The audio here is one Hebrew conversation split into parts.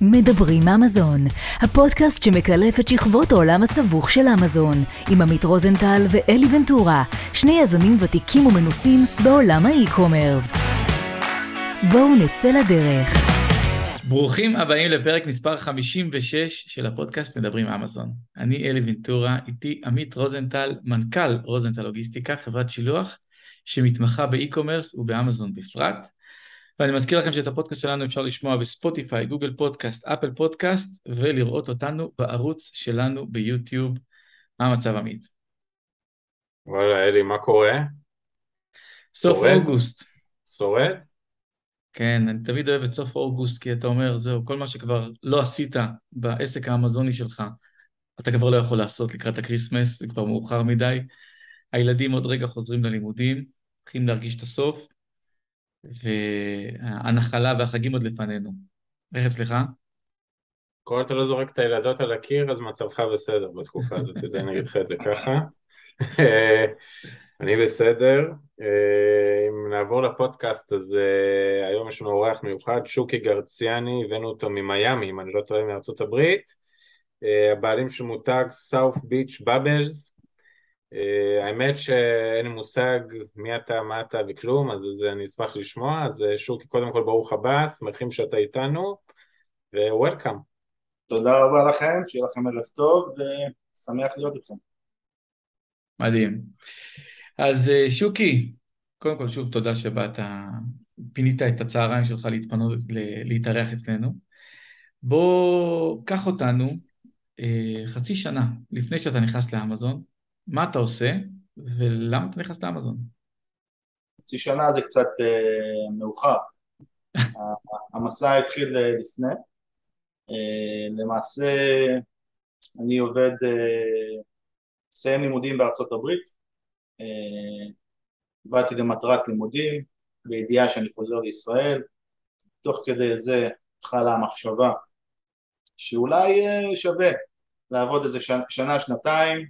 מדברים אמזון, הפודקאסט שמקלף את שכבות העולם הסבוך של אמזון, עם עמית רוזנטל ואלי ונטורה, שני יזמים ותיקים ומנוסים בעולם ה e-commerce. בואו נצא לדרך. ברוכים הבאים לפרק מספר 56 של הפודקאסט מדברים אמזון. אני אלי ונטורה, איתי עמית רוזנטל, מנכ"ל רוזנטל לוגיסטיקה, חברת שילוח, שמתמחה ב e-commerce ובאמזון בפרט. ואני מזכיר לכם שאת הפודקאסט שלנו אפשר לשמוע בספוטיפיי, Google Podcast, Apple Podcast, ולראות אותנו בערוץ שלנו ביוטיוב. מה המצב עמית? וואלה, אלי, מה קורה? סוף שורד? אוגוסט. שורד? כן, אני תמיד אוהב את סוף אוגוסט, כי אתה אומר, זהו, כל מה שכבר לא עשית בעסק האמזוני שלך, אתה כבר לא יכול לעשות לקראת ה Christmas, זה כבר מאוחר מדי. הילדים עוד רגע חוזרים ללימודים, מתחילים להרגיש את הסוף, והנחלה והחגים עוד לפנינו. איך אצלך? כל עוד אתה לא זורק את הילדות על הקיר, אז מצבך בסדר בתקופה הזאת, זה אני אגיד לך את זה ככה. אני בסדר. אם נעבור לפודקאסט, אז אה, היום יש לנו אורח מיוחד, שוקי גרציאני, הבאנו אותו ממיאמי, אם אני לא טועה, מארצות הברית. אה, הבעלים של מותג South Beach Bubbles. אה, האמת שאין לי מושג מי אתה, מה אתה וכלום, אז זה אני אשמח לשמוע. אז אה, שוקי, קודם כל ברוך הבא, שמחים שאתה איתנו, ו-Welcome. תודה רבה לכם, שיהיה לכם ערב טוב ושמח להיות איתכם. מדהים. אז אה, שוקי, קודם כל שוב תודה שבאת, פינית את הצהריים שלך להתפנות, ל- להתארח אצלנו. בוא, קח אותנו חצי שנה לפני שאתה נכנס לאמזון, מה אתה עושה ולמה אתה נכנס לאמזון? חצי שנה זה קצת אה, מאוחר. המסע התחיל אה, לפני. אה, למעשה אני עובד, אה, מסיים לימודים בארצות הברית. אה, באתי למטרת לימודים, בידיעה שאני חוזר לישראל. תוך כדי זה חלה המחשבה שאולי אה, שווה לעבוד איזה שנה שנתיים,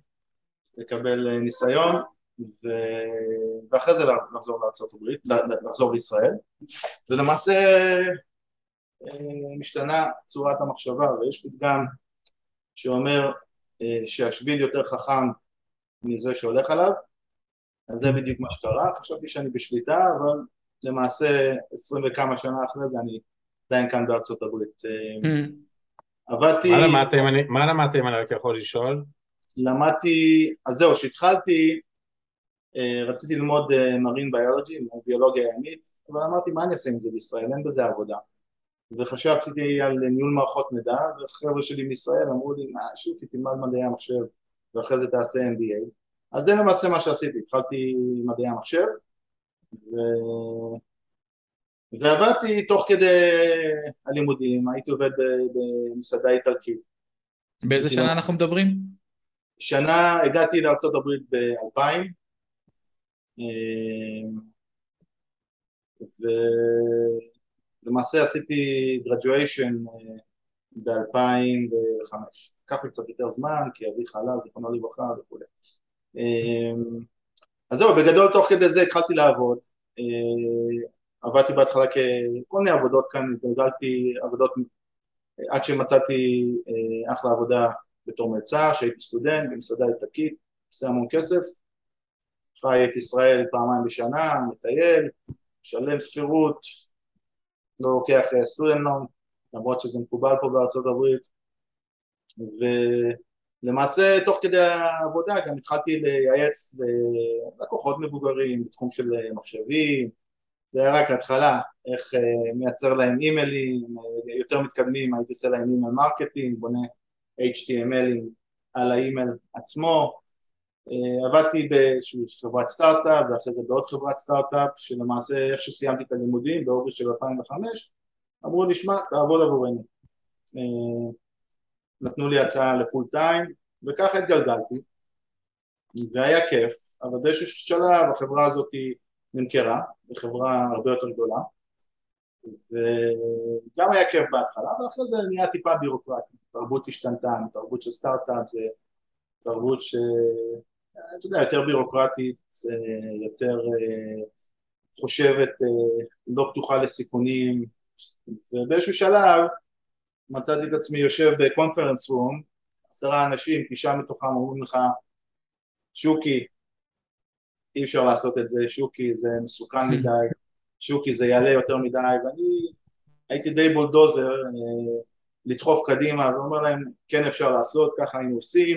לקבל אה, ניסיון ו... ואחרי זה לחזור לארצות הברית, לחזור לישראל. ולמעשה אה, משתנה צורת המחשבה ויש פתגם שאומר אה, שהשביל יותר חכם מזה שהולך עליו אז זה בדיוק מה שקרה, חשבתי שאני בשליטה אבל למעשה עשרים וכמה שנה אחרי זה אני עדיין כאן בארצות הברית. אה, עבדתי... מה למדת אם אני, מה למדת אם אני רק יכול לשאול? למדתי, אז זהו, כשהתחלתי אה, רציתי ללמוד מרין ביולוגי, ביולוגיה ימית, אבל אמרתי מה אני אעשה עם זה בישראל, אין בזה עבודה. וחשבתי על ניהול מערכות מידע, וחבר'ה שלי מישראל אמרו לי, מה, שוקי, תלמד מדעי המחשב, ואחרי זה תעשה MBA. אז זה למעשה מה שעשיתי, התחלתי מדעי המחשב, ו... ועבדתי תוך כדי הלימודים, הייתי עובד במסעדה איטלקית. באיזה שנה אנחנו מדברים? שנה, הגעתי לארה"ב ב-2000 ולמעשה עשיתי graduation ב-2005 לקח לי קצת יותר זמן כי אבי חלה, זיכרונו לברכה וכו' אז זהו, בגדול תוך כדי זה התחלתי לעבוד. עבדתי בהתחלה ככל מיני עבודות כאן, התגלגלתי עבודות עד שמצאתי אחלה עבודה בתור מלצר, שהייתי סטודנט במסעדה איטלקית, עושה המון כסף, חי את ישראל פעמיים בשנה, מטייל, משלם שכירות, לא לוקח student loan, למרות שזה מקובל פה בארצות הברית, ולמעשה תוך כדי העבודה גם התחלתי לייעץ ללקוחות מבוגרים בתחום של מחשבים, זה היה רק התחלה, איך מייצר להם אימיילים, יותר מתקדמים הייתי עושה להם email marketing, בונה HTML על האימייל עצמו, עבדתי באיזושהי חברת סטארט-אפ ואחרי זה בעוד חברת סטארט-אפ שלמעשה איך שסיימתי את הלימודים באוגוסט של 2005 אמרו לי שמע תעבוד עבורנו. נתנו לי הצעה לפול טיים וככה התגלגלתי והיה כיף אבל באיזשהו שלב החברה הזאת נמכרה לחברה הרבה יותר גדולה וגם היה כיף בהתחלה, אבל אחרי זה נהיה טיפה בירוקרטי, תרבות השתנתה, תרבות של סטארט-אפ זה תרבות שאתה יודע, יותר בירוקרטית, יותר חושבת, לא פתוחה לסיכונים, ובאיזשהו שלב מצאתי את עצמי יושב בקונפרנס רום, עשרה אנשים, תשעה מתוכם אומרים לך, שוקי, אי אפשר לעשות את זה, שוקי זה מסוכן מדי, שוקי זה יעלה יותר מדי, ואני הייתי די בולדוזר אה, לדחוף קדימה ואומר להם כן אפשר לעשות, ככה היינו עושים,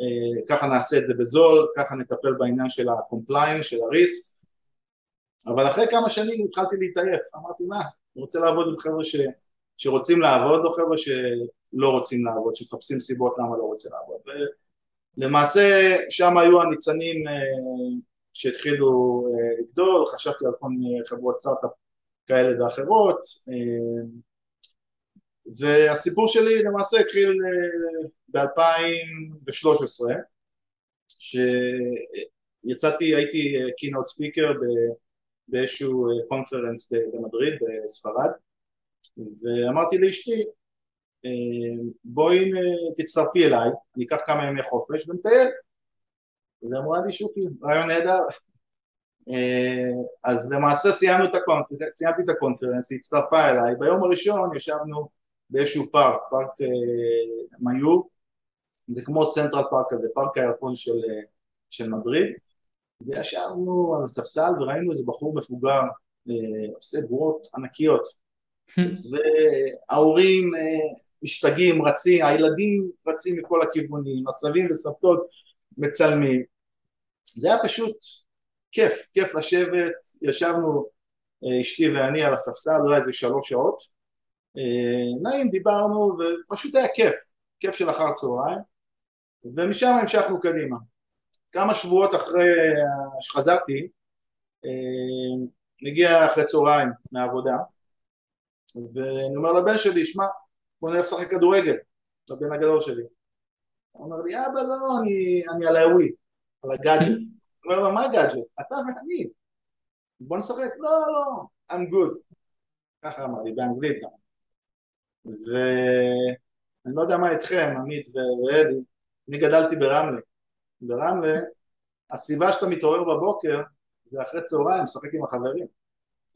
אה, ככה נעשה את זה בזול, ככה נטפל בעניין של ה-compliance, של הריסק, אבל אחרי כמה שנים התחלתי להתעייף, אמרתי מה, אני רוצה לעבוד עם חבר'ה ש... שרוצים לעבוד או חבר'ה שלא רוצים לעבוד, שמחפשים סיבות למה לא רוצים לעבוד. ולמעשה שם היו הניצנים אה, שהתחילו אה, לגדול, חשבתי על כל מיני חברות סטארט-אפ כאלה ואחרות, אה, והסיפור שלי למעשה התחיל ב-2013, שיצאתי, הייתי keynote speaker באיזשהו conference במדריד, בספרד, ואמרתי לאשתי, בואי תצטרפי אליי, אני אקח כמה ימי חופש ונטייל. אז היא אמרה לי שוקי, רעיון נהדר. אז למעשה סיימנו את ה conference, סיימתי את ה conference, היא הצטרפה אליי, ביום הראשון ישבנו באיזשהו פארק, פארק מיור, זה כמו סנטרל פארק כזה, פארק הירקון של, של מדריד, וישבנו על הספסל וראינו איזה בחור מבוגר עושה בועות ענקיות. וההורים משתגעים, רצים, הילדים רצים מכל הכיוונים, הסבים וסבתות מצלמים. זה היה פשוט כיף, כיף לשבת, ישבנו אשתי ואני על הספסל, אולי איזה שלוש שעות, נעים, דיברנו, ופשוט היה כיף, כיף של אחר צהריים, ומשם המשכנו קדימה. כמה שבועות אחרי שחזרתי, נגיע אחרי צהריים מהעבודה, ואני אומר לבן שלי, שמע, בוא נלך לשחק כדורגל, לבן הגדול שלי. הוא אומר לי, אבא לא, אני, אני על האווי, על הגאדג'ט. הוא אומר לו, מה הגאדג'ט? אתה ואני. בוא נשחק, לא, לא, I'm good. ככה אמר לי, באנגלית גם. ואני לא יודע מה איתכם, עמית ואלי, אני גדלתי ברמלה. ברמלה, הסביבה שאתה מתעורר בבוקר, זה אחרי צהריים, משחק עם החברים.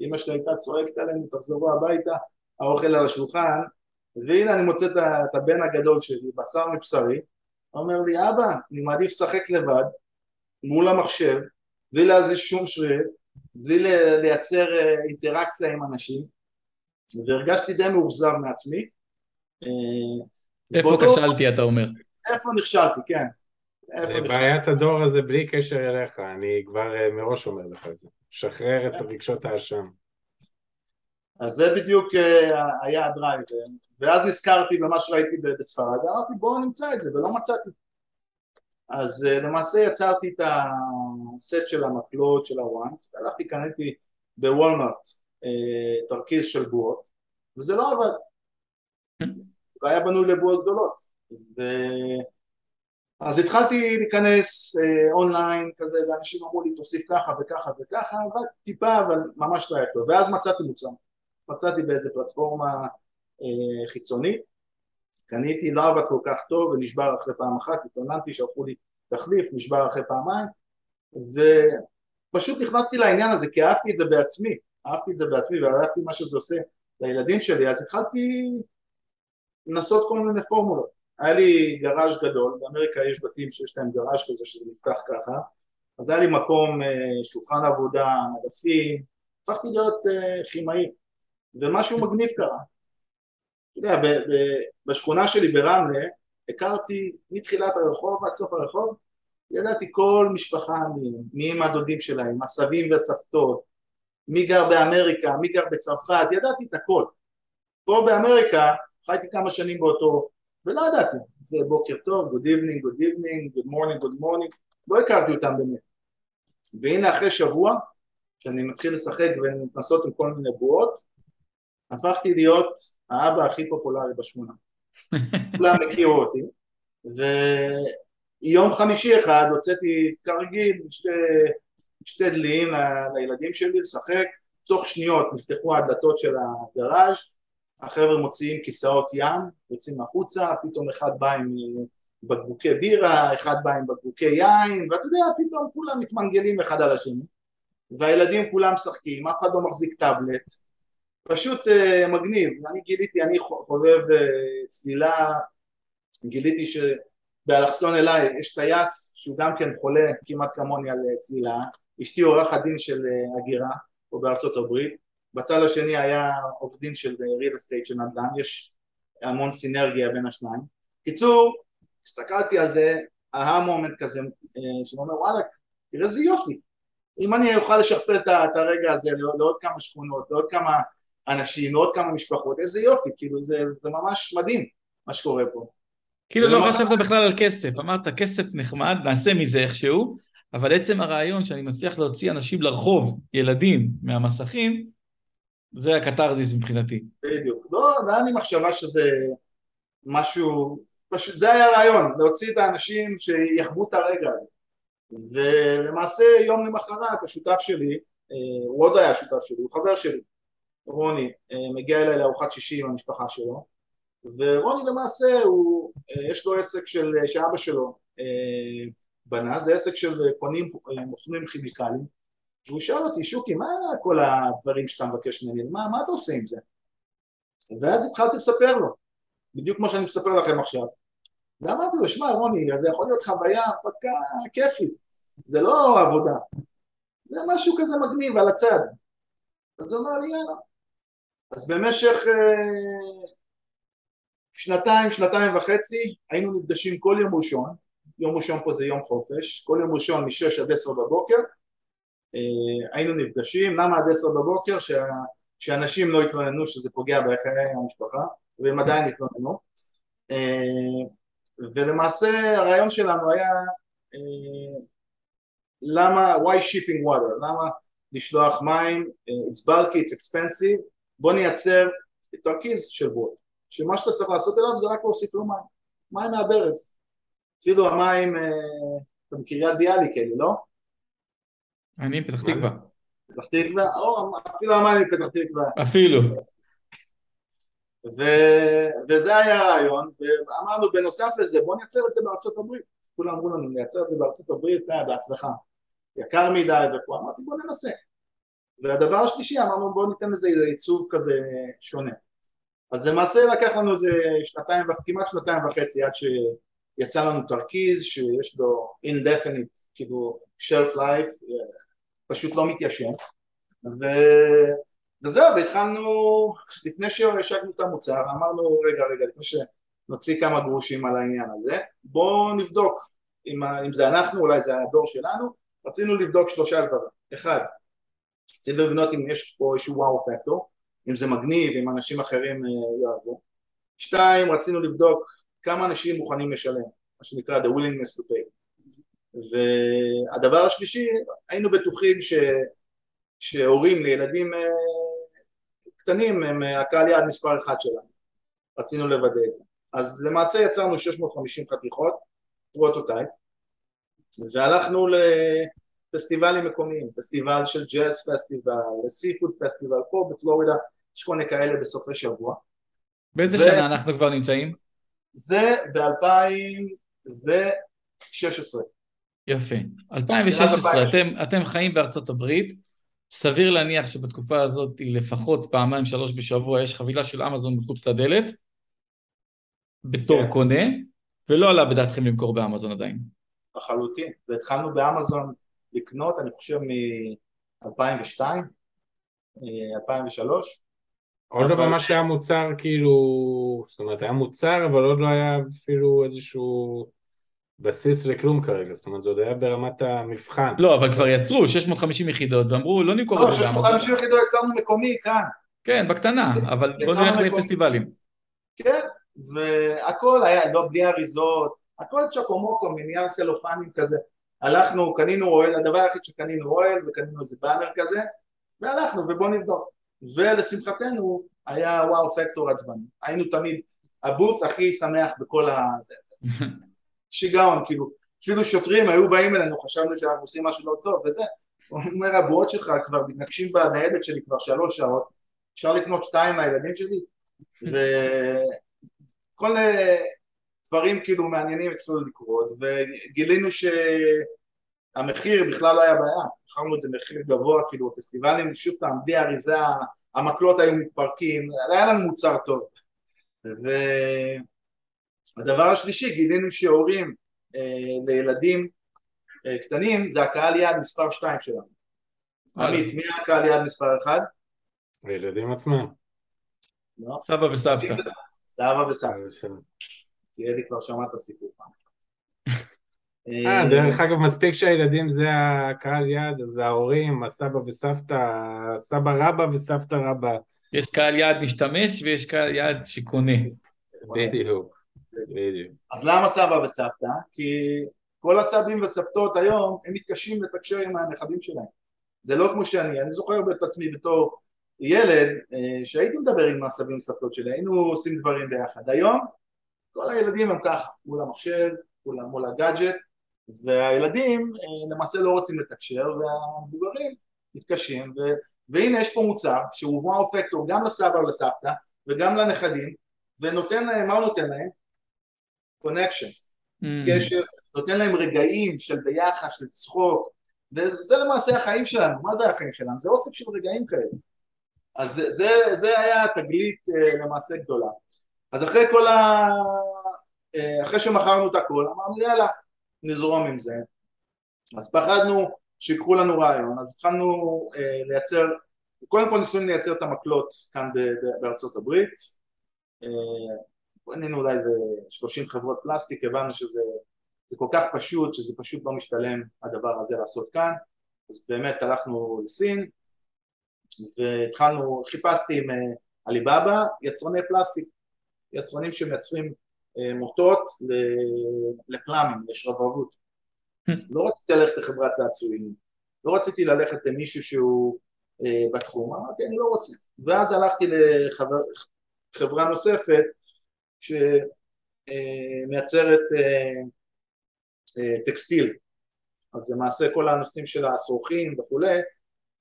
אמא שלי הייתה צועקת עלינו, תחזרו הביתה, האוכל על השולחן, והנה אני מוצא את הבן הגדול שלי, בשר מבשרי, אומר לי, אבא, אני מעדיף לשחק לבד, מול המחשב, בלי להזיז שום שריר, בלי לייצר אה, אינטראקציה עם אנשים, והרגשתי די מאוכזב מעצמי. אה, איפה באותו... כשלתי, אתה אומר? איפה נכשלתי, כן. זה בעיית הדור הזה בלי קשר אליך, אני כבר אה, מראש אומר לך את זה. שחרר את רגשות האשם. אז זה בדיוק היה הדרייב, ואז נזכרתי במה שראיתי בספרד, אמרתי בואו נמצא את זה, ולא מצאתי. אז אה, למעשה יצרתי את הסט של המקלות של הוואנס, והלכתי, קניתי בוולמארט תרכיז של בועות, וזה לא עבד. זה היה בנוי לבועות גדולות. ו... אז התחלתי להיכנס אה, אונליין כזה ואנשים אמרו לי תוסיף ככה וככה וככה אבל טיפה אבל ממש לא היה טוב ואז מצאתי מוצר מצאתי באיזה פלטפורמה אה, חיצונית קניתי לא כל כך טוב ונשבר אחרי פעם אחת התעוננתי שלחו לי תחליף נשבר אחרי פעמיים ופשוט נכנסתי לעניין הזה כי אהבתי את זה בעצמי אהבתי את זה בעצמי ואהבתי מה שזה עושה לילדים שלי אז התחלתי לנסות כל מיני פורמולות היה לי גראז' גדול, באמריקה יש בתים שיש להם גראז' כזה שזה נפתח ככה, אז היה לי מקום, אה, שולחן עבודה, מדפים, הפכתי להיות אה, כימאי, ומשהו מגניב קרה. אתה יודע, בשכונה שלי ברמלה, הכרתי מתחילת הרחוב עד סוף הרחוב, ידעתי כל משפחה, מי עם הדודים שלהם, הסבים והסבתות, מי גר באמריקה, מי גר בצרפת, ידעתי את הכל. פה באמריקה, חייתי כמה שנים באותו ולא ידעתי, זה בוקר טוב, good evening, good evening, good morning, good morning, לא הכרתי אותם באמת. והנה אחרי שבוע, שאני מתחיל לשחק ולנסות עם כל מיני בועות, הפכתי להיות האבא הכי פופולרי בשמונה. כולם הכירו אותי, ויום חמישי אחד הוצאתי כרגיל שתי, שתי דליים לילדים שלי לשחק, תוך שניות נפתחו הדלתות של הגראז' החבר'ה מוציאים כיסאות ים, יוצאים החוצה, פתאום אחד בא עם בקבוקי בירה, אחד בא עם בקבוקי יין, ואתה יודע, פתאום כולם מתמנגלים אחד על השני, והילדים כולם משחקים, אף אחד לא מחזיק טאבלט, פשוט uh, מגניב, אני גיליתי, אני חובב uh, צלילה, גיליתי שבאלכסון אליי יש טייס שהוא גם כן חולה כמעט כמוני על צלילה, אשתי עורכת דין של uh, הגירה פה בארצות הברית, בצד השני היה עובדים של real estate של נדל"ן, יש המון סינרגיה בין השניים. קיצור, הסתכלתי על זה, אהה מומנט כזה, שאומר וואלה, תראה איזה יופי, אם אני אוכל לשכפל את הרגע הזה לעוד כמה שכונות, לעוד כמה אנשים, לעוד כמה משפחות, איזה יופי, כאילו זה, זה ממש מדהים מה שקורה פה. כאילו לא חשבת בכלל על כסף, אמרת כסף נחמד, נעשה מזה איכשהו, אבל עצם הרעיון שאני מצליח להוציא אנשים לרחוב, ילדים, מהמסכים, זה הקתרזיס מבחינתי. בדיוק. לא, לא היה לי מחשבה שזה משהו, פשוט, זה היה הרעיון, להוציא את האנשים שיחוו את הרגע הזה. ולמעשה יום למחרת השותף שלי, אה, הוא עוד היה שותף שלי, הוא חבר שלי, רוני, אה, מגיע אליי לארוחת שישי עם המשפחה שלו, ורוני למעשה הוא, אה, יש לו עסק של, שאבא שלו בנה, זה עסק של קונים, מוכנים כימיקלים, והוא שאל אותי, שוקי, מה כל הדברים שאתה מבקש ממני? מה, מה אתה עושה עם זה? ואז התחלתי לספר לו, בדיוק כמו שאני מספר לכם עכשיו. ואמרתי לו, שמע רוני, זה יכול להיות חוויה פתקה כיפית, זה לא עבודה, זה משהו כזה מגניב על הצד. אז הוא אמר לי, יאללה. אז במשך אה, שנתיים, שנתיים וחצי, היינו נפגשים כל יום ראשון, יום ראשון פה זה יום חופש, כל יום ראשון משש עד עשר בבוקר, אה, היינו נפגשים, למה עד עשר בבוקר? שה, שאנשים לא התלוננו שזה פוגע בחיי המשפחה, והם עדיין התלוננו. אה, ולמעשה הרעיון שלנו היה למה, why shipping water, למה לשלוח מים, it's bulky, it's expensive, בוא נייצר תרכיז של בוט, שמה שאתה צריך לעשות אליו זה רק להוסיף לו מים, מים מהברז, אפילו המים, אתה מקריית ביאליק אלי, לא? אני פתח תקווה. פתח תקווה? או, אפילו המים מפתח תקווה. אפילו. ו... וזה היה הרעיון, ואמרנו בנוסף לזה בוא נייצר את זה בארצות הברית. כולם אמרו לנו נייצר את זה בארצות הברית, אה, בהצלחה. יקר מדי ופה, אמרתי בוא ננסה. והדבר השלישי אמרנו בוא ניתן לזה עיצוב כזה שונה. אז למעשה לקח לנו איזה שנתיים, כמעט שנתיים וחצי עד שיצא לנו תרכיז שיש לו indefinite, כאילו shelf life, פשוט לא מתיישן. ו... וזהו והתחלנו לפני שהשקנו את המוצר אמרנו רגע רגע לפני שנוציא כמה גרושים על העניין הזה בואו נבדוק אם, אם זה אנחנו אולי זה הדור שלנו. רצינו לבדוק שלושה דברים. אחד רצינו לבנות אם יש פה איזשהו וואו פקטור אם זה מגניב אם אנשים אחרים אה, יאהבו. שתיים רצינו לבדוק כמה אנשים מוכנים לשלם מה שנקרא the willingness to pay. והדבר השלישי, היינו בטוחים ש, שהורים לילדים אה, קטנים הם אה, הקהל יעד מספר אחד שלנו, רצינו לוודא את זה. אז למעשה יצרנו 650 חתיכות, prototype, והלכנו לפסטיבלים מקומיים, פסטיבל של jazz festival, ל seafood festival, פה בפלורידה, יש כל מיני כאלה בסופי שבוע. באיזה ו... שנה אנחנו כבר נמצאים? זה ב-2016. יפה. 2016, אתם, אתם חיים בארצות הברית, סביר להניח שבתקופה הזאת לפחות פעמיים שלוש בשבוע יש חבילה של אמזון מחוץ לדלת, בתור כן. קונה, ולא עלה בדעתכם למכור באמזון עדיין. לחלוטין, והתחלנו באמזון לקנות, אני חושב מ-2002, 2003. עוד לא ממש היה מוצר כאילו, זאת אומרת היה מוצר אבל עוד לא היה אפילו איזשהו בסיס לכלום כרגע, זאת אומרת זה עוד היה ברמת המבחן. לא, אבל כבר יצרו 650 יחידות ואמרו לא נמכור את זה. לא, 650 יחידות יצרנו מקומי כאן. כן, בקטנה, אבל בוא נלך לפסטיבלים. כן, והכל היה, לא בלי אריזות, הכל צ'קומוקו מנייר סלופנים כזה. הלכנו, קנינו אוהל, הדבר היחיד שקנינו אוהל וקנינו איזה באנר כזה, והלכנו ובוא נבדוק. ולשמחתנו היה וואו פקטור עצבני. היינו תמיד הבוט הכי שמח בכל ה... שיגעון, כאילו, אפילו שוטרים היו באים אלינו, חשבנו שאנחנו עושים משהו לא טוב וזה, הוא אומר הבועות שלך כבר מתנגשים בניידת שלי כבר שלוש שעות, אפשר לקנות שתיים מהילדים שלי, וכל דברים כאילו מעניינים התחילו לקרות, וגילינו שהמחיר בכלל לא היה בעיה, בחרנו את זה מחיר גבוה, כאילו הפסטיבלים, שוב פעם, בלי האריזה המקלות היו מתפרקים, היה לנו מוצר טוב. והדבר השלישי, גילינו שהורים אה, לילדים אה, קטנים זה הקהל יעד מספר 2 שלנו. עמית, מי הקהל יעד מספר 1? הילדים עצמם. לא. סבא וסבתא. סבא וסבתא. כי אלי כבר שמע את הסיפור פעם. אה, דרך אגב, מספיק שהילדים זה הקהל יעד, אז ההורים, הסבא וסבתא, סבא רבא וסבתא רבא. יש קהל יעד משתמש ויש קהל יעד שקונה. בדיוק, בדיוק. אז למה סבא וסבתא? כי כל הסבים וסבתות היום, הם מתקשים לתקשר עם הנכדים שלהם. זה לא כמו שאני, אני זוכר את עצמי בתור ילד, אה, שהייתי מדבר עם הסבים וסבתות שלי, היינו עושים דברים ביחד. היום, כל הילדים הם ככה, מול המחשב, כולם מול הגאדג'ט, והילדים אה, למעשה לא רוצים לתקשר, והמבוגרים מתקשים, ו... והנה יש פה מוצר שהוא וואו פקטור גם לסבא ולסבתא וגם לנכדים, ונותן להם, מה הוא נותן להם? קונקשנס, mm. קשר, נותן להם רגעים של ביחד, של צחוק, וזה למעשה החיים שלנו, מה זה החיים שלנו? זה אוסף של רגעים כאלה. אז זה, זה, זה היה תגלית אה, למעשה גדולה. אז אחרי כל ה... אה, אחרי שמכרנו את הכל, אמרנו יאללה, נזרום עם זה. אז פחדנו שיקחו לנו רעיון, אז התחלנו אה, לייצר, קודם כל ניסינו לייצר את המקלות כאן בארצות הברית, בנינו אולי איזה 30 חברות פלסטיק, הבנו שזה זה כל כך פשוט, שזה פשוט לא משתלם הדבר הזה לעשות כאן, אז באמת הלכנו לסין, והתחלנו, חיפשתי עם עליבאבא יצרני פלסטיק, יצרנים שמייצרים אה, מוטות לפלאמים, לשרברבות. לא רציתי ללכת לחברת צעצועים, לא רציתי ללכת למישהו שהוא אה, בתחום, אמרתי אני לא רוצה. ואז הלכתי לחברה נוספת שמייצרת אה, טקסטיל, אז למעשה כל הנושאים של השרוכים וכולי,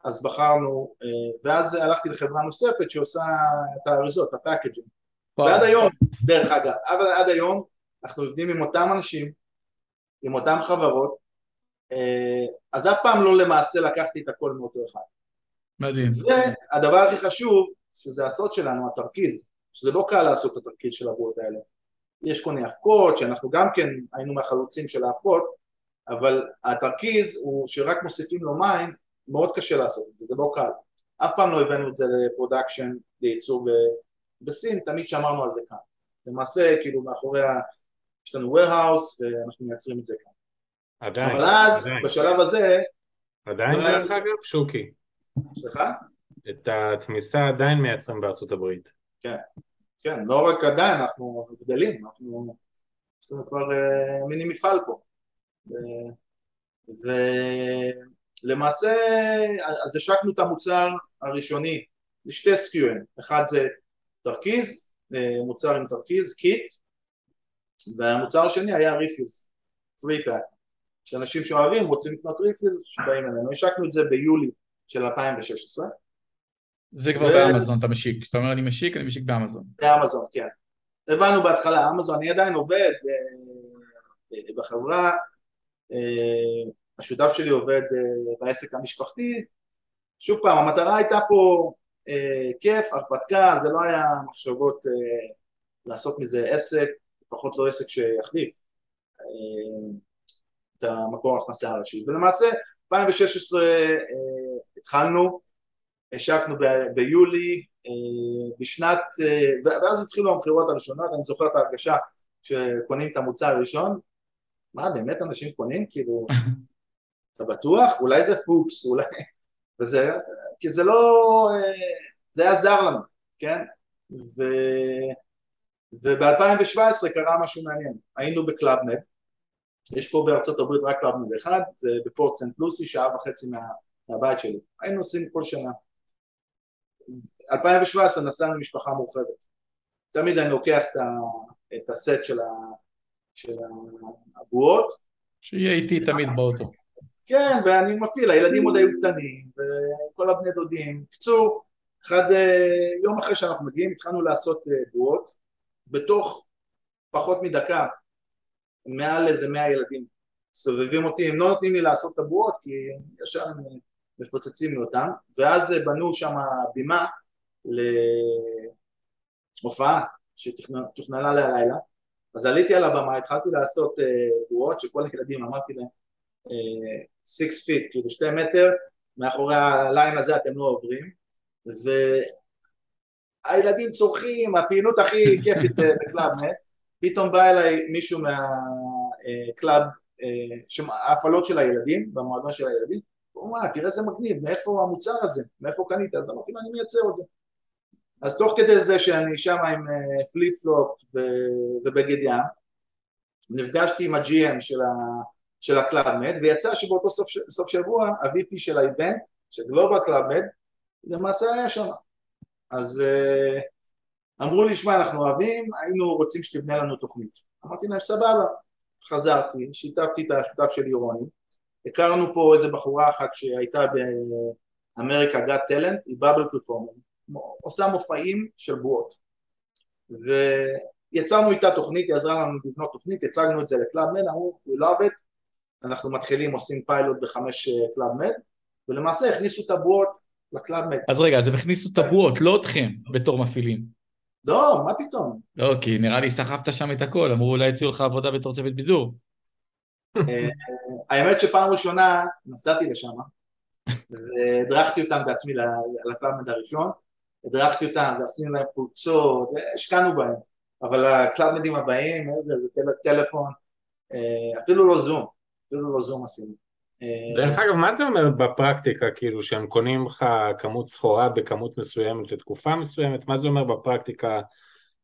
אז בחרנו, ואז הלכתי לחברה נוספת שעושה את האריזות, ה packaging. ועד היום, דרך אגב, אבל עד היום אנחנו עובדים עם אותם אנשים, עם אותם חברות, אה, אז אף פעם לא למעשה לקחתי את הכל מאותו אחד. מדהים. והדבר הכי חשוב, שזה הסוד שלנו, התרכיז, שזה לא קל לעשות את התרכיז של הבועות האלה. יש כל מיני אבקות, שאנחנו גם כן היינו מהחלוצים של האבקות, אבל התרכיז הוא שרק מוסיפים לו מים, מאוד קשה לעשות את זה, זה לא קל. אף פעם לא הבאנו את זה ל production, לייצור בסין תמיד שמרנו על זה כאן. למעשה, כאילו מאחורי ה... יש לנו warehouse ואנחנו מייצרים את זה כאן. עדיין. אבל אז, עדיין. בשלב הזה... עדיין. דרך אגב, שוקי. סליחה? את התמיסה עדיין מייצרים בארצות הברית. כן, כן, לא רק עדיין, אנחנו גדלים, אנחנו... יש לנו כבר uh, מיני מפעל פה. ולמעשה, אז השקנו את המוצר הראשוני לשתי SKUs, אחד זה תרכיז, אה, מוצר עם תרכיז, kit, והמוצר השני היה refills, three pack, שאנשים שאוהבים רוצים לקנות refills שבאים אלינו, השקנו את זה ביולי של 2016. זה כבר ו... באמזון אתה משיק, כשאתה אומר אני משיק, אני משיק באמזון. באמזון, כן. הבנו בהתחלה, אמזון, אני עדיין עובד אה, אה, בחברה, השותף שלי עובד בעסק המשפחתי, שוב פעם, המטרה הייתה פה אה, כיף, הרפתקה, זה לא היה מחשבות אה, לעשות מזה עסק, לפחות לא עסק שיחליף אה, את המקור ההכנסה הראשי. ולמעשה 2016 אה, התחלנו, השקנו ביולי, אה, בשנת, אה, ואז התחילו המכירות הראשונות, אני זוכר את ההרגשה שקונים את המוצר הראשון, מה באמת אנשים קונים? כאילו, אתה בטוח? אולי זה פוקס, אולי... וזה, כי זה לא, זה היה זר לנו, כן? ו... וב-2017 קרה משהו מעניין, היינו בקלאב מד, יש פה בארצות הברית רק קלאב מד אחד, זה בפורט סנט לוסי, שעה וחצי מה... מהבית שלי, היינו עושים כל שנה. 2017 נסענו משפחה מורחבת, תמיד אני לוקח את, ה... את הסט של, ה... של הבועות. שיהיה איתי תמיד באוטו. כן, ואני מפעיל, הילדים עוד היו קטנים, וכל הבני דודים. קצור, אחד, אה, יום אחרי שאנחנו מגיעים התחלנו לעשות אה, בועות, בתוך פחות מדקה, מעל איזה מאה ילדים סובבים אותי, הם לא נותנים לי לעשות את הבועות כי ישר הם מפוצצים לי אותם, ואז אה, בנו שם בימה להופעה שתוכננה ללילה, אז עליתי על הבמה, התחלתי לעשות בועות שכל הילדים, אמרתי להם, six feet, כאילו שתי מטר, מאחורי ה line הזה אתם לא עוברים, והילדים צורחים, הפעילות הכי כיפית בקלאב מד, פתאום בא אליי מישהו מה club, ההפעלות של הילדים, במועדון של הילדים, הוא אומר, תראה איזה מגניב, מאיפה המוצר הזה, מאיפה קנית? אז אמרתי לו, אני מייצר זה. אז תוך כדי זה שאני שם עם flip flop ובגד ים, נפגשתי עם ה GM של, ה, של הקלאב מד, ויצא שבאותו סוף, סוף שבוע ה-VP של ה event, של global קלאב מד, למעשה היה שם. אז אמרו לי, שמע, אנחנו אוהבים, היינו רוצים שתבנה לנו תוכנית. אמרתי להם, סבבה. חזרתי, שיתפתי את השותף שלי רוני, הכרנו פה איזה בחורה אחת שהייתה ב America Got Talent, היא bubble performer, עושה מופעים של בועות. ויצרנו איתה תוכנית, היא עזרה לנו לבנות תוכנית, הצגנו את זה לקלאב מד, אמרו, we love it, אנחנו מתחילים, עושים פיילוט בחמש קלאב מד, ולמעשה הכניסו את הבועות לקלאב מד. אז רגע, אז הם הכניסו את הבועות, לא אתכם, בתור מפעילים. לא, מה פתאום? לא, כי נראה לי סחבת שם את הכל, אמרו אולי יציעו לך עבודה בתור צוות בידור. אה, האמת שפעם ראשונה נסעתי לשם והדרכתי אותם בעצמי לקלאבמד הראשון, הדרכתי אותם ועשינו להם פולצות, השקענו בהם, אבל הקלאבמדים הבאים, איזה, זה טלפון, אה, אפילו לא זום, אפילו לא זום עשינו. אה, דרך אגב, מה זה אומר בפרקטיקה, כאילו, שהם קונים לך כמות סחורה בכמות מסוימת לתקופה מסוימת? מה זה אומר בפרקטיקה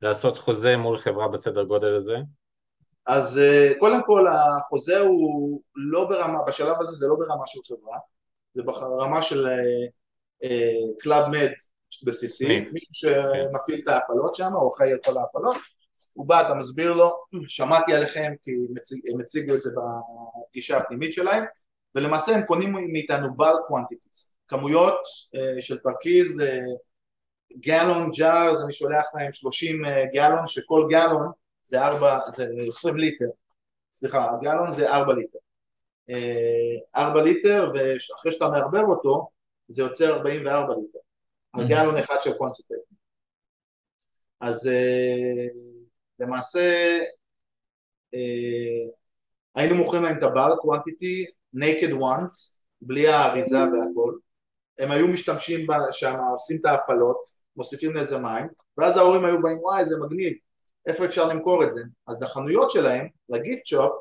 לעשות חוזה מול חברה בסדר גודל הזה? אז אה, קודם כל החוזה הוא לא ברמה, בשלב הזה זה לא ברמה של חברה, זה ברמה של קלאב אה, מד בסיסי, מישהו שמפעיל את ההפעלות שם, או אחראי על כל ההפעלות, הוא בא, אתה מסביר לו, שמעתי עליכם כי הם הציגו את זה בפגישה הפנימית שלהם, ולמעשה הם קונים מאיתנו bulk quantities, כמויות אה, של תרכיז, גלון אה, jars, אני שולח להם 30 גלון, שכל גלון זה, 4, זה 20 ליטר, סליחה, הגלון זה 4 ליטר. אה, 4 ליטר, ואחרי שאתה מערבב אותו, זה יוצא 44 ליטר. הגלון אחד של concentrate. אז אה, למעשה אה, היינו מוכרים להם את ה bulk quantity naked ones, בלי האריזה והכל, הם היו משתמשים שם, עושים את ההפעלות, מוסיפים לזה מים, ואז ההורים היו באים, וואי זה מגניב, איפה אפשר למכור את זה? אז לחנויות שלהם, ל gift shop,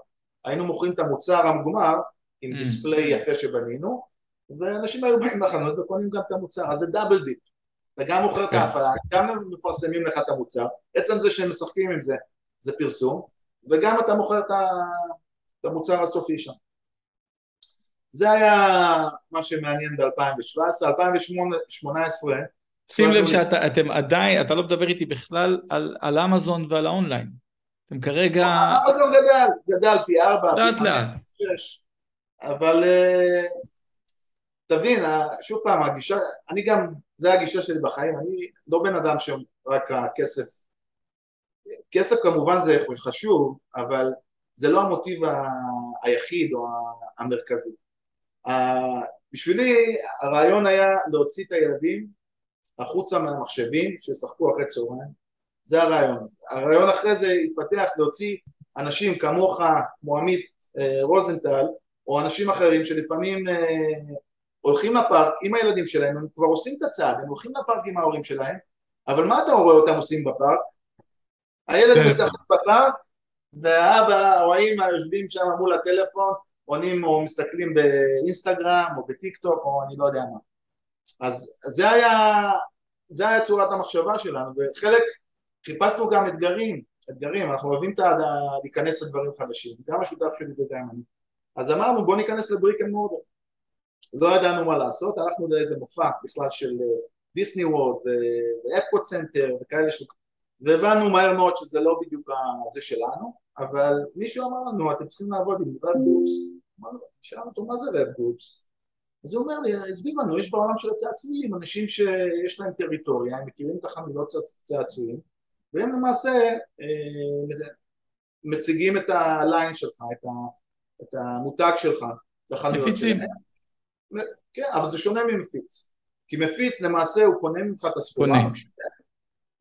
היינו מוכרים את המוצר המוגמר עם ממ. display יפה שבנינו, ואנשים היו באים לחנות וקונים גם את המוצר, אז זה double dip. אתה גם מוכר את כן. ההפעלה, גם הם מפרסמים לך את המוצר, עצם זה שהם משחקים עם זה, זה פרסום, וגם אתה מוכר את המוצר הסופי שם. זה היה מה שמעניין ב-2017, 2018 שים לב שאתם עדיין, אתה לא מדבר איתי בכלל על, על אמזון ועל האונליין. אתם כרגע... אמזון גדל, גדל פי ארבע, פי חמש, אבל אה, תבין, שוב פעם, הגישה, אני גם, זה הגישה שלי בחיים, אני לא בן אדם שרק הכסף, כסף כמובן זה חשוב, אבל זה לא המוטיב היחיד או המרכזי. בשבילי הרעיון היה להוציא את הילדים החוצה מהמחשבים שישחקו אחרי צהריים, זה הרעיון. הרעיון אחרי זה התפתח להוציא אנשים כמוך, כמו עמית אה, רוזנטל, או אנשים אחרים שלפעמים אה, הולכים לפארק עם הילדים שלהם, הם כבר עושים את הצעד, הם הולכים לפארק עם ההורים שלהם, אבל מה אתה רואה אותם עושים בפארק? הילד כן. משחק בפארק, והאבא או האמא יושבים שם מול הטלפון עונים או מסתכלים באינסטגרם או בטיק טוק או אני לא יודע מה. אז זה היה, זה היה צורת המחשבה שלנו וחלק חיפשנו גם אתגרים, אתגרים, אנחנו אוהבים את להיכנס לדברים חדשים, גם השותף שלי וגם אני. אז אמרנו בוא ניכנס ל brick and mortar. לא ידענו מה לעשות, הלכנו לאיזה מופע בכלל של דיסני וורלד ואפקוט סנטר וכאלה ש... והבנו מהר מאוד שזה לא בדיוק זה שלנו, אבל מישהו אמר לנו אתם צריכים לעבוד עם rep groups שאלנו אותו מה זה rep groups אז הוא אומר לי, הסביר לנו, יש בעולם של הצעצועים אנשים שיש להם טריטוריה, הם מכירים את החבילות צעצועים והם למעשה אה, מציגים את הליין שלך, את, את המותג שלך מפיצים כן, אבל זה שונה ממפיץ כי מפיץ למעשה הוא קונה ממך את הסחורה.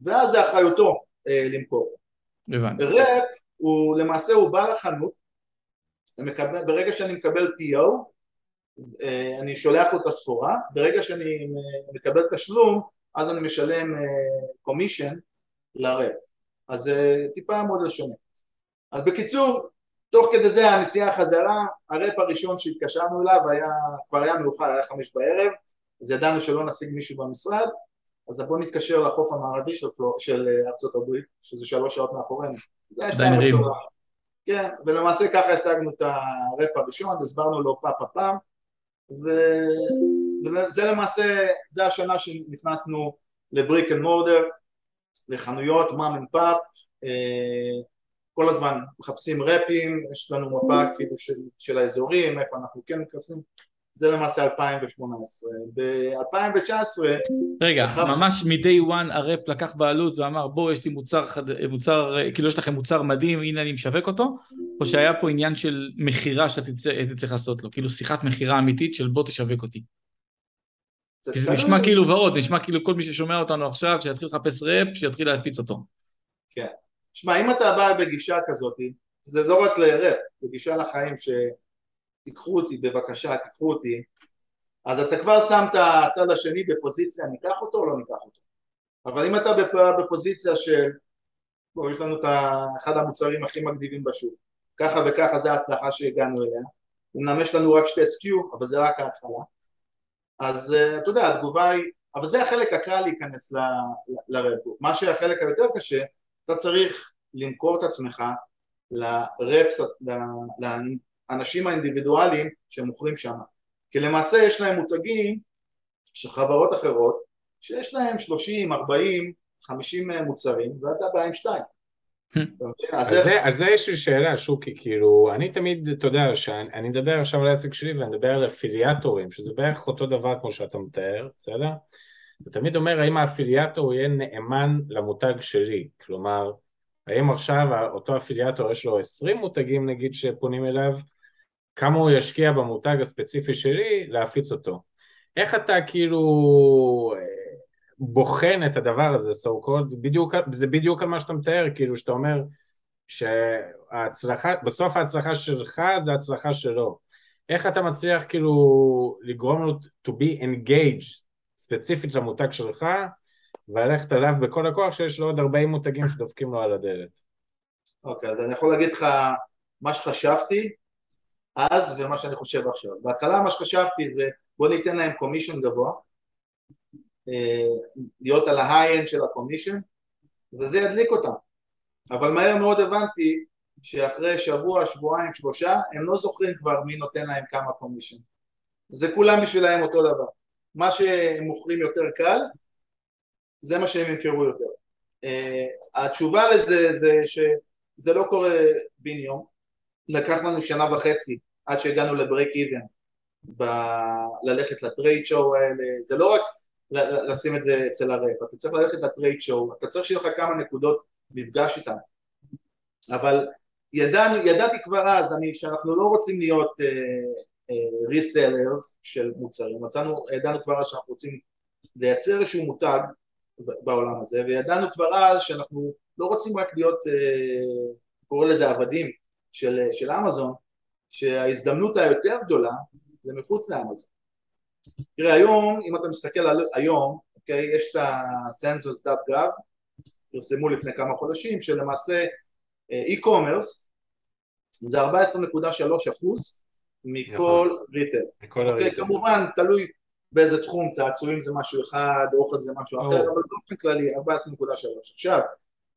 ואז זה אחריותו אה, למכור. הבנתי. רפ הוא למעשה הוא בא לחנות, מקבל, ברגע שאני מקבל PO אה, אני שולח לו את הסחורה, ברגע שאני מקבל תשלום אז אני משלם קומישן לרפ, אז זה טיפה מודל שונה. אז בקיצור, תוך כדי זה הנסיעה חזרה, הרפ הראשון שהתקשרנו אליו היה, כבר היה מאוחר, היה חמש בערב, אז ידענו שלא נשיג מישהו במשרד, אז בואו נתקשר לחוף המערבי של, של ארצות הברית, שזה שלוש שעות מאחורינו. שתיים בצהריים. כן, ולמעשה ככה השגנו את הרפ הראשון, הסברנו לו פה פה פעם, וזה למעשה, זה השנה שנכנסנו ל brick and mortar, לחנויות, mom and pop, כל הזמן מחפשים rep ים, יש לנו מפה כאילו של, של האזורים, איפה אנחנו כן נכנסים, זה למעשה 2018. ב-2019... רגע, אחר... ממש מ-day one ה rep לקח בעלות ואמר בוא יש לי מוצר, חד... מוצר, כאילו יש לכם מוצר מדהים, הנה אני משווק אותו, או שהיה פה עניין של מכירה שאתה צריך לעשות לו, כאילו שיחת מכירה אמיתית של בוא תשווק אותי. כי זה נשמע כאילו ועוד, נשמע כאילו כל מי ששומע אותנו עכשיו, שיתחיל לחפש ראפ, שיתחיל להפיץ אותו. כן. שמע, אם אתה בא בגישה כזאת, זה לא רק לראפ, זה גישה לחיים שתיקחו אותי בבקשה, תיקחו אותי, אז אתה כבר שם את הצד השני בפוזיציה, ניקח אותו או לא ניקח אותו. אבל אם אתה בפוזיציה של, בוא, יש לנו את אחד המוצרים הכי מגניבים בשוק, ככה וככה זה ההצלחה שהגענו אליה, אמנם יש לנו רק שתי סקיו, אבל זה רק ההתחלה, אז uh, אתה יודע, התגובה היא, אבל זה החלק הקל להיכנס לרפו, מה שהחלק היותר קשה, אתה צריך למכור את עצמך לרפס, לאנשים האינדיבידואליים שמוכרים שם, כי למעשה יש להם מותגים של חברות אחרות שיש להם 30, 40, 50 מוצרים ואתה בא עם שתיים. על זה יש לי שאלה שוקי, כאילו, אני תמיד, אתה יודע, שאני מדבר עכשיו על העסק שלי ואני מדבר על אפיליאטורים, שזה בערך אותו דבר כמו שאתה מתאר, בסדר? ותמיד אומר האם האפיליאטור יהיה נאמן למותג שלי, כלומר, האם עכשיו אותו אפיליאטור יש לו 20 מותגים נגיד שפונים אליו, כמה הוא ישקיע במותג הספציפי שלי להפיץ אותו. איך אתה כאילו בוחן את הדבר הזה, so called, בדיוק, זה בדיוק על מה שאתה מתאר, כאילו שאתה אומר שההצלחה, בסוף ההצלחה שלך זה הצלחה שלו. איך אתה מצליח כאילו לגרום לו to be engaged ספציפית למותג שלך וללכת עליו בכל הכוח שיש לו עוד 40 מותגים שדופקים לו על הדלת. אוקיי, okay, אז אני יכול להגיד לך מה שחשבתי אז ומה שאני חושב עכשיו. בהתחלה מה שחשבתי זה בוא ניתן להם commission גבוה אה, להיות על ה high-end של ה commission וזה ידליק אותם אבל מהר מאוד הבנתי שאחרי שבוע, שבועיים, שלושה הם לא זוכרים כבר מי נותן להם כמה commission זה כולם בשבילם אותו דבר מה שהם מוכרים יותר קל זה מה שהם ימכרו יותר. uh, התשובה לזה זה שזה לא קורה בן יום לקח לנו שנה וחצי עד שהגענו ל break even ב- ללכת ל trade show האלה. זה לא רק לשים את זה אצל ה rep, אתה צריך ללכת ל trade show, אתה צריך שיהיה לך כמה נקודות מפגש איתם, אבל ידענו, ידעתי כבר אז אני, שאנחנו לא רוצים להיות resellers uh, של מוצרים, מצאנו, ידענו כבר אז שאנחנו רוצים לייצר איזשהו מותג בעולם הזה, וידענו כבר אז שאנחנו לא רוצים רק להיות, uh, קורא לזה עבדים של, של אמזון, שההזדמנות היותר גדולה זה מחוץ לאמזון. תראה היום, אם אתה מסתכל על היום, אוקיי, יש את ה-census.gov, פרסמו לפני כמה חודשים, שלמעשה e-commerce זה 14.3 אחוז מכל ריטל. מכל אוקיי, כמובן, תלוי באיזה תחום, צעצועים זה משהו אחד, אוכל זה משהו אחר, אבל באופן כללי 14.3. עכשיו,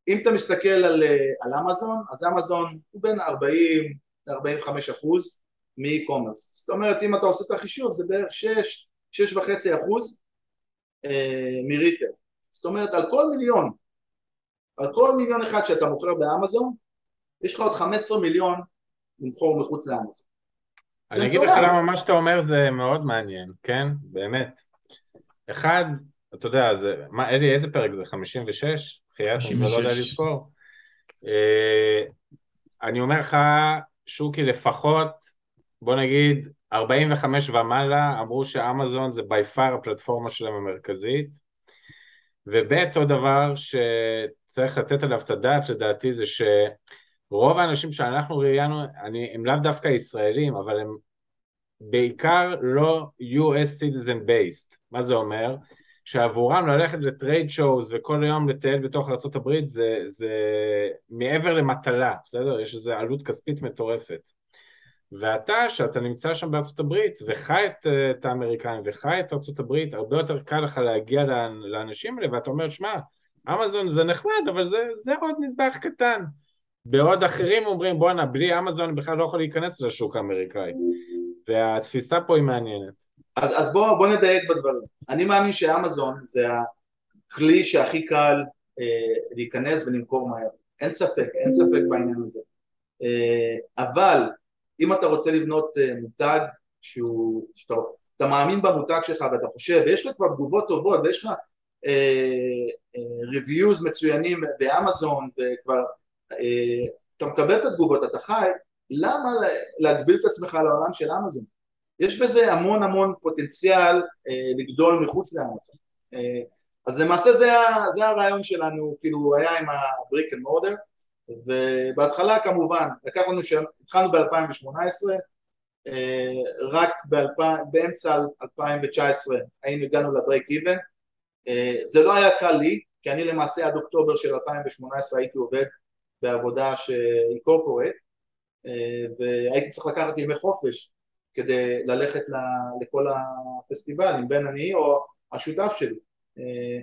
אם אתה מסתכל על, על אמזון, אז אמזון הוא בין 40 ל-45 אחוז מ-e-commerce. זאת אומרת, אם אתה עושה את החישוב, זה בערך 6, 6.5 אחוז אה, מריטל. זאת אומרת, על כל מיליון, על כל מיליון אחד שאתה מוכר באמזון, יש לך עוד 15 מיליון למכור מחוץ לאמזון. אני אגיד לך למה מה שאתה אומר זה מאוד מעניין, כן? באמת. אחד, אתה יודע, זה, מה, אלי, איזה פרק זה? 56? חייאת, אני לא יודע לזכור. אה, אני אומר לך, שוקי, לפחות בוא נגיד 45 ומעלה אמרו שאמזון זה בי פאר הפלטפורמה שלהם המרכזית וב' עוד דבר שצריך לתת עליו את הדעת לדעתי זה שרוב האנשים שאנחנו ראיינו אני, הם לאו דווקא ישראלים אבל הם בעיקר לא US citizen based מה זה אומר? שעבורם ללכת לטרייד שואוז וכל היום לטייל בתוך ארה"ב זה, זה מעבר למטלה, בסדר? יש איזו עלות כספית מטורפת. ואתה, שאתה נמצא שם בארצות הברית וחי את, את האמריקאים וחי את ארצות הברית, הרבה יותר קל לך להגיע לאנשים האלה ואתה אומר, שמע, אמזון זה נחמד, אבל זה, זה עוד נדבך קטן. בעוד אחרים אומרים, בואנה, בלי אמזון בכלל לא יכול להיכנס לשוק האמריקאי. והתפיסה פה היא מעניינת. אז, אז בוא, בוא נדייק בדברים. אני מאמין שאמזון זה הכלי שהכי קל אה, להיכנס ולמכור מהר. אין ספק, אין ספק בעניין הזה. אה, אבל אם אתה רוצה לבנות אה, מותג שהוא, שאתה אתה מאמין במותג שלך ואתה חושב, ויש לך כבר תגובות טובות ויש לך אה, אה, מצוינים באמזון וכבר אתה מקבל את התגובות, אתה חי, למה להגביל את עצמך לעולם של אמזון? יש בזה המון המון פוטנציאל אה, לגדול מחוץ לאמזון. אה, אז למעשה זה, זה הרעיון שלנו, כאילו היה עם ה-brick and mortar ובהתחלה כמובן, לקח לנו, התחלנו ב-2018, אה, רק באמצע 2019 היינו הגענו לברייק איבן, אה, זה לא היה קל לי, כי אני למעשה עד אוקטובר של 2018 הייתי עובד בעבודה שהיא קורפורט, אה, והייתי צריך לקחת ימי חופש כדי ללכת לכל הפסטיבלים, בין אני או השותף שלי. אה,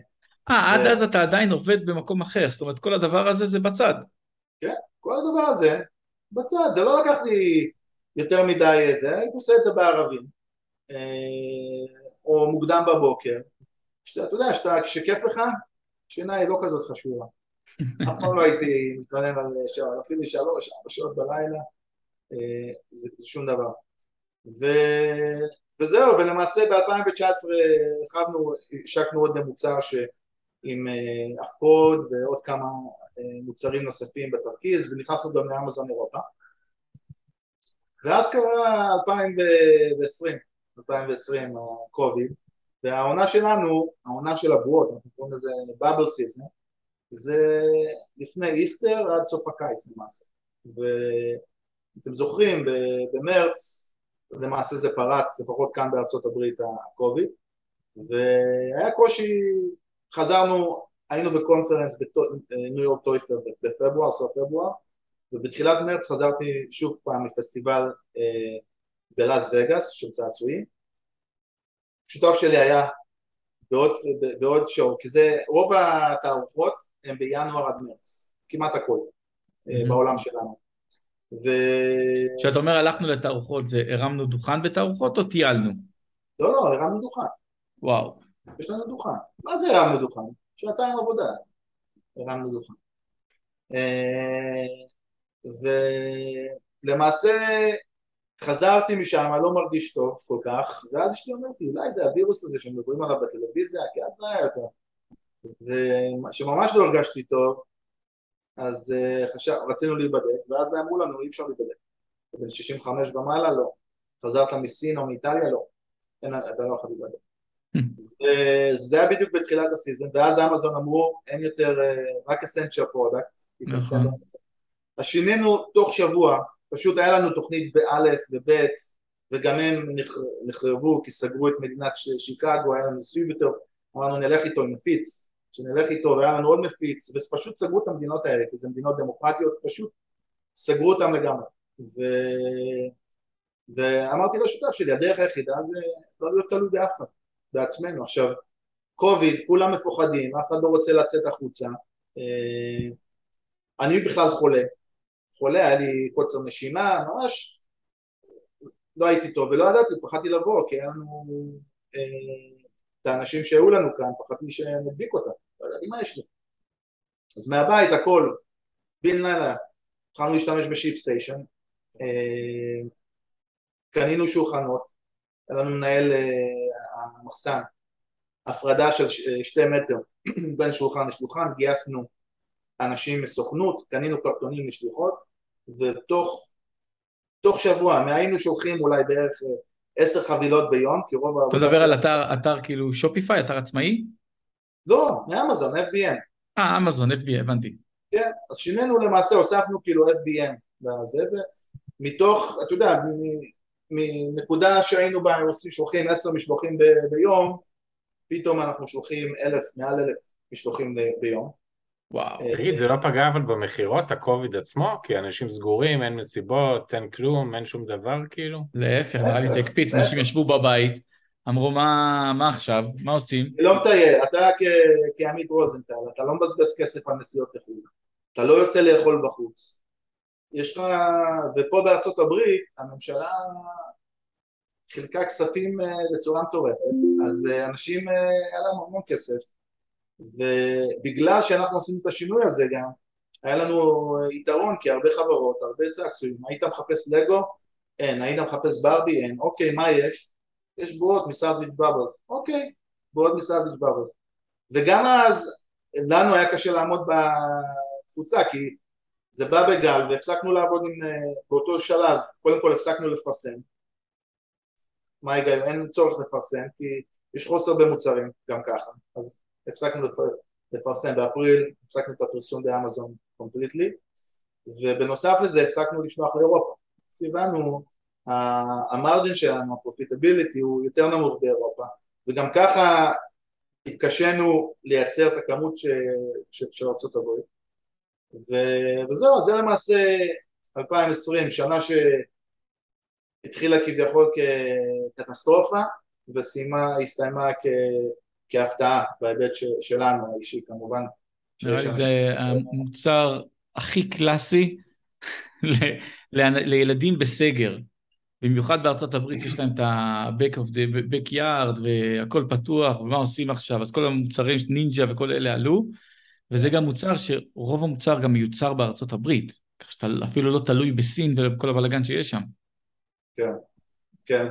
עד אז אתה עדיין עובד במקום אחר, זאת אומרת כל הדבר הזה זה בצד. כן, כל הדבר הזה בצד, זה לא לקח לי יותר מדי זה, הייתי עושה את זה בערבים, אה, או מוקדם בבוקר, שאתה, אתה יודע, שאתה, כשכיף לך, שינה היא לא כזאת חשובה. אף פעם לא הייתי מתלונן על שעה, אפילו שלוש, ארבע שעות בלילה, אה, זה, זה שום דבר. ו... וזהו, ולמעשה ב-2019 הרחבנו, השקנו עוד ממוצר עם אה, אפקוד ועוד כמה מוצרים נוספים בתרכיז ונכנסנו גם לאמזון אירופה ואז קרה 2020, 2020 הקוביד והעונה שלנו, העונה של הבועות, אנחנו קוראים לזה bubble season זה לפני Easter עד סוף הקיץ למעשה. ואתם זוכרים במרץ למעשה זה פרץ לפחות כאן בארצות הברית הקוביד והיה קושי, חזרנו היינו בקונפרנס בניו יורק טויפר בפברואר, סוף פברואר. ובתחילת מרץ חזרתי שוב פעם מפסטיבל אה, בלאס וגאס של צעצועים. שותף שלי היה בעוד, בעוד שואו כי זה רוב התערוכות הן בינואר עד מרץ כמעט הכל mm-hmm. בעולם שלנו כשאתה אומר הלכנו לתערוכות זה הרמנו דוכן בתערוכות או טיילנו? לא לא הרמנו דוכן וואו יש לנו דוכן מה זה הרמנו דוכן? שעתיים עבודה, הרמנו דוכן. אה, ולמעשה חזרתי משם, לא מרגיש טוב כל כך, ואז אשתי אומרת לי, אולי זה הווירוס הזה שמדברים עליו בטלוויזיה, כי אז לא היה יותר. וכשממש לא הרגשתי טוב, אז אה, חשב, רצינו להיבדק, ואז אמרו לנו, אי אפשר להיבדק. בן 65 ומעלה, לא. חזרת מסין או מאיטליה, לא. אין, אתה לא יכול להיבדק. וזה היה בדיוק בתחילת ה season, ואז אמזון אמרו אין יותר, אה, רק essential product, נכון. אז שינינו תוך שבוע, פשוט היה לנו תוכנית באלף ובית וגם הם נחרבו כי סגרו את מדינת שיקגו, היה לנו ניסוי יותר, אמרנו נלך איתו עם מפיץ, שנלך איתו והיה לנו עוד מפיץ, ופשוט סגרו את המדינות האלה, כי זה מדינות דמוקרטיות, פשוט סגרו אותם לגמרי. ו... ואמרתי לשותף שלי, הדרך היחידה זה לא להיות תלוי באף אחד. בעצמנו. עכשיו, קוביד, כולם מפוחדים, אף אחד לא רוצה לצאת החוצה. אה, אני בכלל חולה, חולה, היה לי קוצר נשימה, ממש לא הייתי טוב ולא ידעתי, פחדתי לבוא, כי היה לנו אה, את האנשים שהיו לנו כאן, פחדתי שנדביק אותם, לא ידעתי מה יש לי. אז מהבית הכל, בן לילה, התחלנו להשתמש בשיפ סטיישן, אה, קנינו שולחנות, היה לנו מנהל המחסן, הפרדה של שתי מטר בין שולחן לשולחן, גייסנו אנשים מסוכנות, קנינו קרטונים לשלוחות ותוך תוך שבוע, היינו שולחים אולי בערך אה, עשר חבילות ביום, כי רוב אתה מדבר על אתר, אתר כאילו שופיפיי, אתר עצמאי? לא, מאמזון, FBN. אה, אמזון, FBN, הבנתי. כן, אז שינינו למעשה, הוספנו כאילו FBN לזה, ומתוך, אתה יודע, מנקודה שהיינו בה, עושים, שולחים עשר משלוחים ב- ביום, פתאום אנחנו שולחים אלף, מעל אלף משלוחים ביום. וואו. אה, תגיד, זה לא פגע אבל במכירות, הקוביד עצמו? כי אנשים סגורים, אין מסיבות, אין כלום, אין שום דבר כאילו? להפך, נראה לי זה הקפיץ, אנשים ישבו בבית, אמרו מה, מה עכשיו, מה עושים? לא מטייל, אתה כעמית רוזנטל, אתה לא מבזבז כסף על נסיעות לחו"ל, אתה לא יוצא לאכול בחוץ. יש לך, ופה בארצות הברית, הממשלה חילקה כספים אה, בצורה מטורפת, אז אה, אנשים, היה להם המון כסף, ובגלל שאנחנו עשינו את השינוי הזה גם, היה לנו יתרון כי הרבה חברות, הרבה צעצועים, היית מחפש לגו? אין, היית מחפש ברבי? אין, אוקיי, מה יש? יש בועות מסאביג' בבלס, אוקיי, בועות מסאביג' בבלס. וגם אז לנו היה קשה לעמוד בתפוצה כי זה בא בגל והפסקנו לעבוד עם, באותו שלב, קודם כל הפסקנו לפרסם. מה ההיגיון? אין צורך לפרסם כי יש חוסר במוצרים גם ככה, אז הפסקנו לפרסם באפריל, הפסקנו את הפרסום באמזון completely ובנוסף לזה הפסקנו לשלוח לאירופה הבנו ה margin שלנו, ה profitability הוא יותר נמוך באירופה וגם ככה התקשינו לייצר את הכמות ש... ש... של ארצות הברית ו... וזהו, זה למעשה 2020, שנה שהתחילה כביכול כקטסטרופה וסיימה, הסתיימה כ... כהפתעה בהיבט שלנו האישי כמובן. נראה לי זה המוצר הכי קלאסי לילדים בסגר. במיוחד בארצות הברית שיש להם את ה-back of the backyard והכל פתוח ומה עושים עכשיו, אז כל המוצרים, נינג'ה וכל אלה עלו, וזה גם מוצר שרוב המוצר גם מיוצר בארצות הברית, כך שאתה אפילו לא תלוי בסין ובכל הבלאגן שיש שם. כן, כן,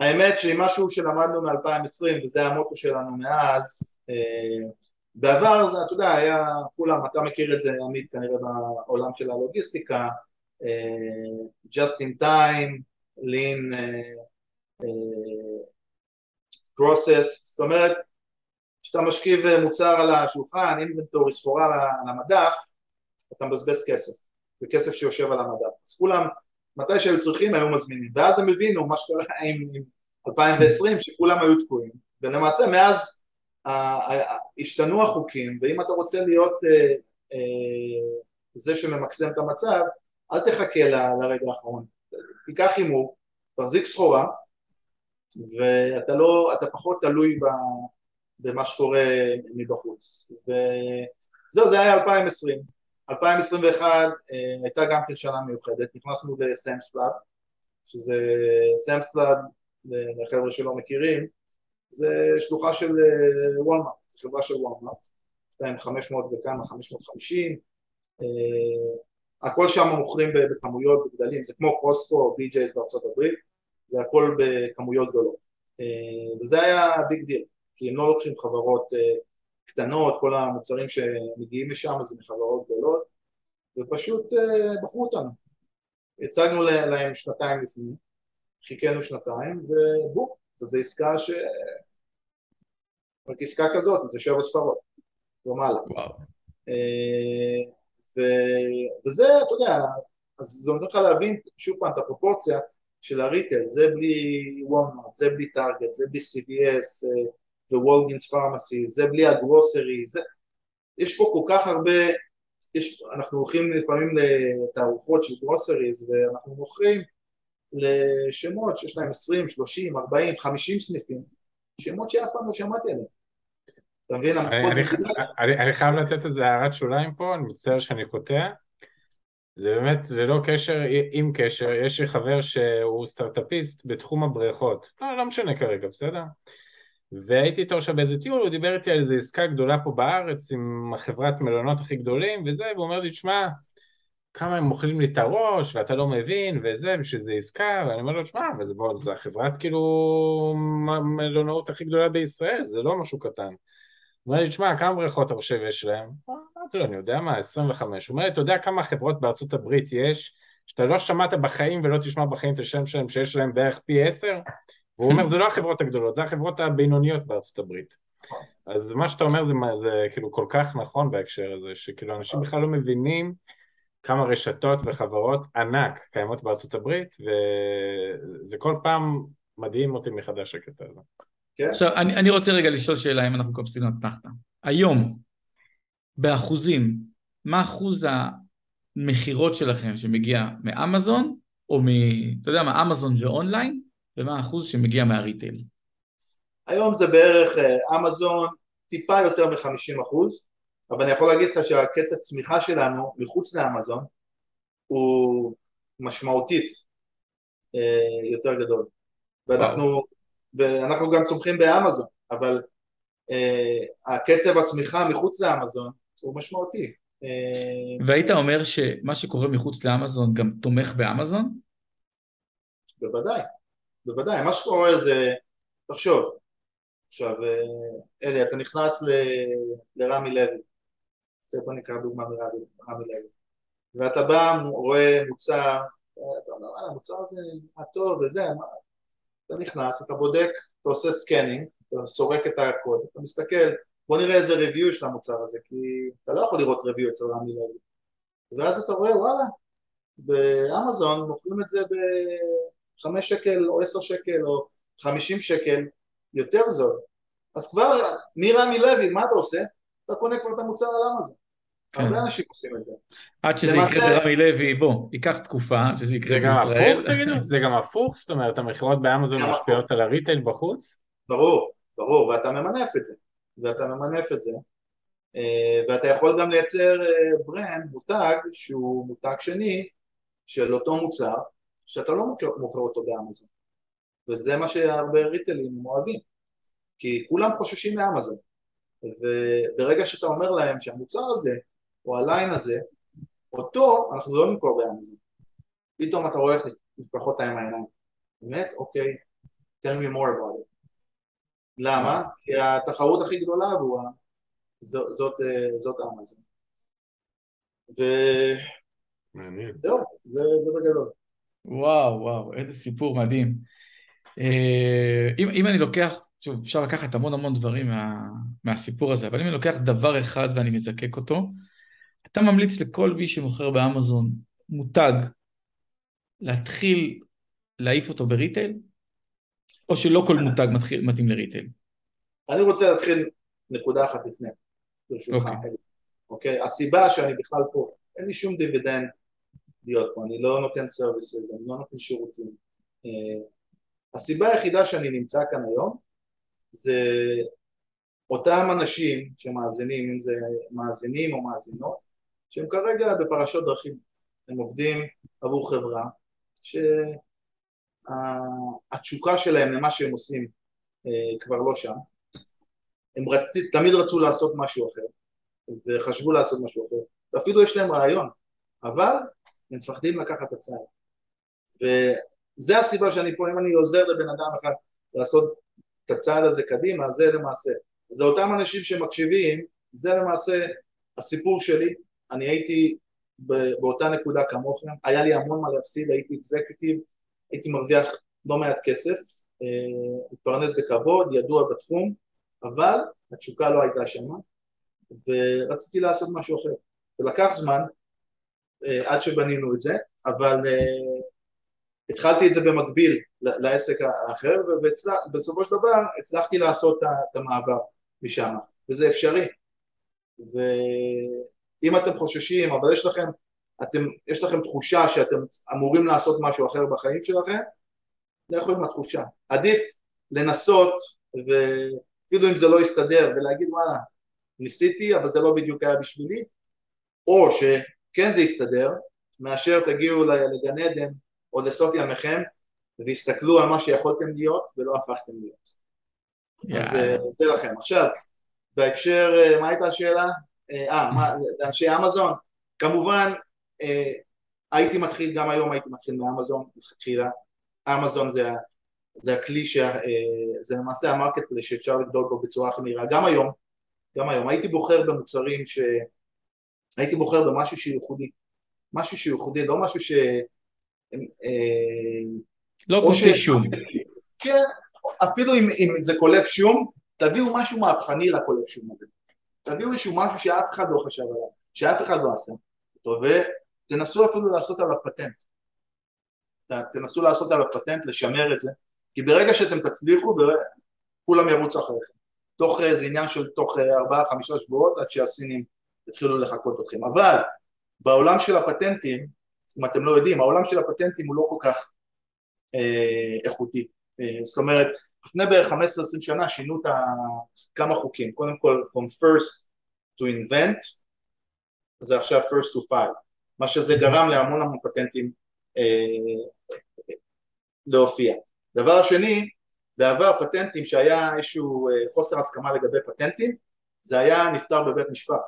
האמת שהיא משהו שלמדנו מ-2020 וזה המוטו שלנו מאז אה, בעבר זה אתה יודע היה כולם אתה מכיר את זה עמית כנראה בעולם של הלוגיסטיקה just in time lean אה, process. זאת אומרת כשאתה משכיב מוצר על השולחן אינבנטורי סחורה על המדף אתה מבזבז כסף. זה כסף שיושב על המדף. אז כולם מתי שהיו צריכים היו מזמינים. ואז הם הבינו מה שקורה עם 2020 שכולם היו תקועים. ולמעשה מאז השתנו החוקים ואם אתה רוצה להיות אה, אה, זה שממקסם את המצב אל תחכה לרגע האחרון. תיקח הימור, תחזיק סחורה ואתה לא, אתה פחות תלוי במה שקורה מבחוץ. וזהו זה היה 2020 2021 אה, הייתה גם כן שנה מיוחדת, נכנסנו ל Sam's Club, שזה Sam's Club, לחבר'ה שלא מכירים, זה שלוחה של אה, וולמארט, זו חברה של וולמארט, יש להם 500 וכמה, 550, אה, הכל שם מוכרים בכמויות בגדלים, זה כמו Costco או BJ's בארצות הברית, זה הכל בכמויות גדולות, וזה היה big deal, כי הם לא לוקחים חברות קטנות, כל המוצרים שמגיעים משם זה מחברות גדולות ופשוט אה, בחרו אותנו. הצגנו להם שנתיים לפני חיכינו שנתיים ובום, זו עסקה ש... רק עסקה כזאת, זה שבע ספרות ומעלה אה, ו... וזה, אתה יודע, אז זה נותן לך להבין שוב פעם את הפרופורציה של הריטל, זה בלי וולמארט, זה בלי טארגט, זה בלי אה, ווולגינס פארמסי, זה בלי הגרוסרי, זה... יש פה כל כך הרבה, יש, אנחנו הולכים לפעמים לתערוכות של גרוסריז ואנחנו מוכרים לשמות שיש להם 20, 30, 40, 50 סניפים, שמות שאף פעם לא שמעתי עליהם. אתה מבין? אני חייב לתת איזה הערת שוליים פה, אני מצטער שאני קוטע. זה באמת, זה לא קשר עם קשר, יש לי חבר שהוא סטארט-אפיסט בתחום הבריכות, לא, לא משנה כרגע, בסדר? והייתי איתו עכשיו באיזה טיול, הוא דיבר איתי על איזו עסקה גדולה פה בארץ עם החברת מלונות הכי גדולים וזה, והוא אומר לי, שמע, כמה הם אוכלים לי את הראש ואתה לא מבין וזה, ושזה עסקה, ואני אומר לו, שמע, אבל זה, זה החברת כאילו מלונאות הכי גדולה בישראל, זה לא משהו קטן. הוא אומר לי, תשמע, כמה בריכות אתה חושב יש להם? אמרתי לו, אני יודע מה, 25. הוא אומר לי, אתה יודע כמה חברות בארצות הברית יש שאתה לא שמעת בחיים ולא תשמע בחיים את השם שלהם שיש להם בערך פי עשר, והוא אומר זה לא החברות הגדולות, זה החברות הבינוניות בארצות הברית. אז מה שאתה אומר זה, זה כאילו כל כך נכון בהקשר הזה, שכאילו אנשים בכלל לא מבינים כמה רשתות וחברות ענק קיימות בארצות הברית, וזה כל פעם מדהים אותי מחדש הקטע הזה. כן? עכשיו, אני, אני רוצה רגע לשאול שאלה אם אנחנו קופצים לתחתא. היום, באחוזים, מה אחוז המכירות שלכם שמגיע מאמזון, או מ... אתה יודע מה, אמזון ואונליין, ומה האחוז שמגיע מהריטייל? היום זה בערך אה, אמזון, טיפה יותר מ-50 אחוז, אבל אני יכול להגיד לך שהקצב צמיחה שלנו מחוץ לאמזון הוא משמעותית אה, יותר גדול. ואנחנו, ואנחנו גם צומחים באמזון, אבל uh, הקצב הצמיחה מחוץ לאמזון הוא משמעותי. Uh, והיית אומר שמה שקורה מחוץ לאמזון גם תומך באמזון? בוודאי, בוודאי. מה שקורה זה, תחשוב, עכשיו, אה, אלי, אתה נכנס ל, לרמי לוי, בוא נקרא דוגמה מרמי לוי, ואתה בא, רואה מוצר, אתה אומר, המוצר הזה, מה טוב וזה, מה, אתה נכנס, אתה בודק, אתה עושה scanning, אתה סורק את הקוד, אתה מסתכל, בוא נראה איזה review יש למוצר הזה, כי אתה לא יכול לראות review אצל רמי לוי. ואז אתה רואה, וואלה, באמזון מוכרים את זה בחמש שקל או עשר שקל או חמישים שקל יותר זול. אז כבר מרמי לוי, מה אתה עושה? אתה קונה כבר את המוצר על אמזון. כן. הרבה אנשים עושים את זה. עד שזה יקרה ברמי לוי, בוא, ייקח תקופה עד שזה יקרה בישראל. זה גם הפוך, תגידו? זה גם הפוך? זאת אומרת, המכירות באמזון משפיעות על הריטייל בחוץ? ברור, ברור, ואתה ממנף את זה. ואתה ממנף את זה. אה, ואתה יכול גם לייצר ברנד, אה, מותג, שהוא מותג שני של אותו מוצר, שאתה לא מוכר אותו באמזון. וזה מה שהרבה ריטיילים אוהבים. כי כולם חוששים מאמזון. וברגע שאתה אומר להם שהמוצר הזה או הליין הזה, אותו אנחנו לא נמכור באמזון. פתאום אתה רואה איך נפתחות להם העיניים. באמת? אוקיי, tell me more about it. למה? כי התחרות הכי גדולה עבורה זאת, זאת, זאת אמזון. וזהו, זה, זה בגדול. וואו, וואו, איזה סיפור מדהים. אה, אם, אם אני לוקח, שוב, אפשר לקחת המון המון דברים מה, מהסיפור הזה, אבל אם אני לוקח דבר אחד ואני מזקק אותו, אתה ממליץ לכל מי שמוכר באמזון מותג להתחיל להעיף אותו בריטייל, או שלא כל מותג מתחיל, מתאים לריטייל? אני רוצה להתחיל נקודה אחת לפני, ברשותך. אוקיי. אוקיי? הסיבה שאני בכלל פה, אין לי שום דיבידנד להיות פה, אני לא נותן סרוויסים, אני לא נותן שירותים. אה, הסיבה היחידה שאני נמצא כאן היום זה אותם אנשים שמאזינים, אם זה מאזינים או מאזינות, שהם כרגע בפרשות דרכים, הם עובדים עבור חברה שהתשוקה שלהם למה שהם עושים אה, כבר לא שם, הם רצ... תמיד רצו לעשות משהו אחר וחשבו לעשות משהו אחר. ואפילו יש להם רעיון אבל הם מפחדים לקחת את הצעד וזה הסיבה שאני פה אם אני עוזר לבן אדם אחד לעשות את הצעד הזה קדימה זה למעשה. זה אותם אנשים שמקשיבים זה למעשה הסיפור שלי אני הייתי באותה נקודה כמוכם, היה לי המון מה להפסיד, הייתי אקזקטיב, הייתי מרוויח לא מעט כסף, מתפרנס אה, בכבוד, ידוע בתחום, אבל התשוקה לא הייתה שמה, ורציתי לעשות משהו אחר. ולקח זמן אה, עד שבנינו את זה, אבל אה, התחלתי את זה במקביל לעסק האחר, ובסופו של דבר הצלחתי לעשות את המעבר משם, וזה אפשרי. ו... אם אתם חוששים, אבל יש לכם, אתם, יש לכם תחושה שאתם אמורים לעשות משהו אחר בחיים שלכם, לכו עם התחושה. עדיף לנסות, ואפילו אם זה לא יסתדר, ולהגיד וואלה, ניסיתי, אבל זה לא בדיוק היה בשבילי, או שכן זה יסתדר, מאשר תגיעו לגן עדן או לסוף ימיכם, והסתכלו על מה שיכולתם להיות ולא הפכתם להיות. Yeah. אז זה לכם. עכשיו, בהקשר, אה, מה הייתה השאלה? אה, מה, לאנשי אמזון? כמובן, אה, הייתי מתחיל, גם היום הייתי מתחיל מאמזון, מלכתחילה. אמזון זה, זה הכלי, ש, אה, זה למעשה ה marketplace שאפשר לגדול בו בצורה הכי מהירה. גם היום, גם היום, הייתי בוחר במוצרים ש... הייתי בוחר במשהו שהוא ייחודי. משהו שהוא ייחודי, לא משהו ש... לא קולף שום. כן, אפילו אם, אם זה קולף שום, תביאו משהו מהפכני לקולף שום הזה. תביאו איזשהו משהו שאף אחד לא חשב עליו, שאף אחד לא עשה אותו, ותנסו אפילו לעשות עליו פטנט. תנסו לעשות עליו פטנט, לשמר את זה, כי ברגע שאתם תצליחו, כולם ירוצו אחריכם. תוך איזה עניין של תוך ארבעה חמישה שבועות עד שהסינים יתחילו לחקות אתכם. אבל בעולם של הפטנטים, אם אתם לא יודעים, העולם של הפטנטים הוא לא כל כך אה, איכותי. אה, זאת אומרת, לפני בערך 15-20 שנה שינו את כמה חוקים. קודם כל, from first to invent, זה עכשיו first to file. מה שזה גרם להמון המון פטנטים אה, להופיע. דבר שני, בעבר פטנטים שהיה איזשהו אה, חוסר הסכמה לגבי פטנטים, זה היה נפתר בבית משפט.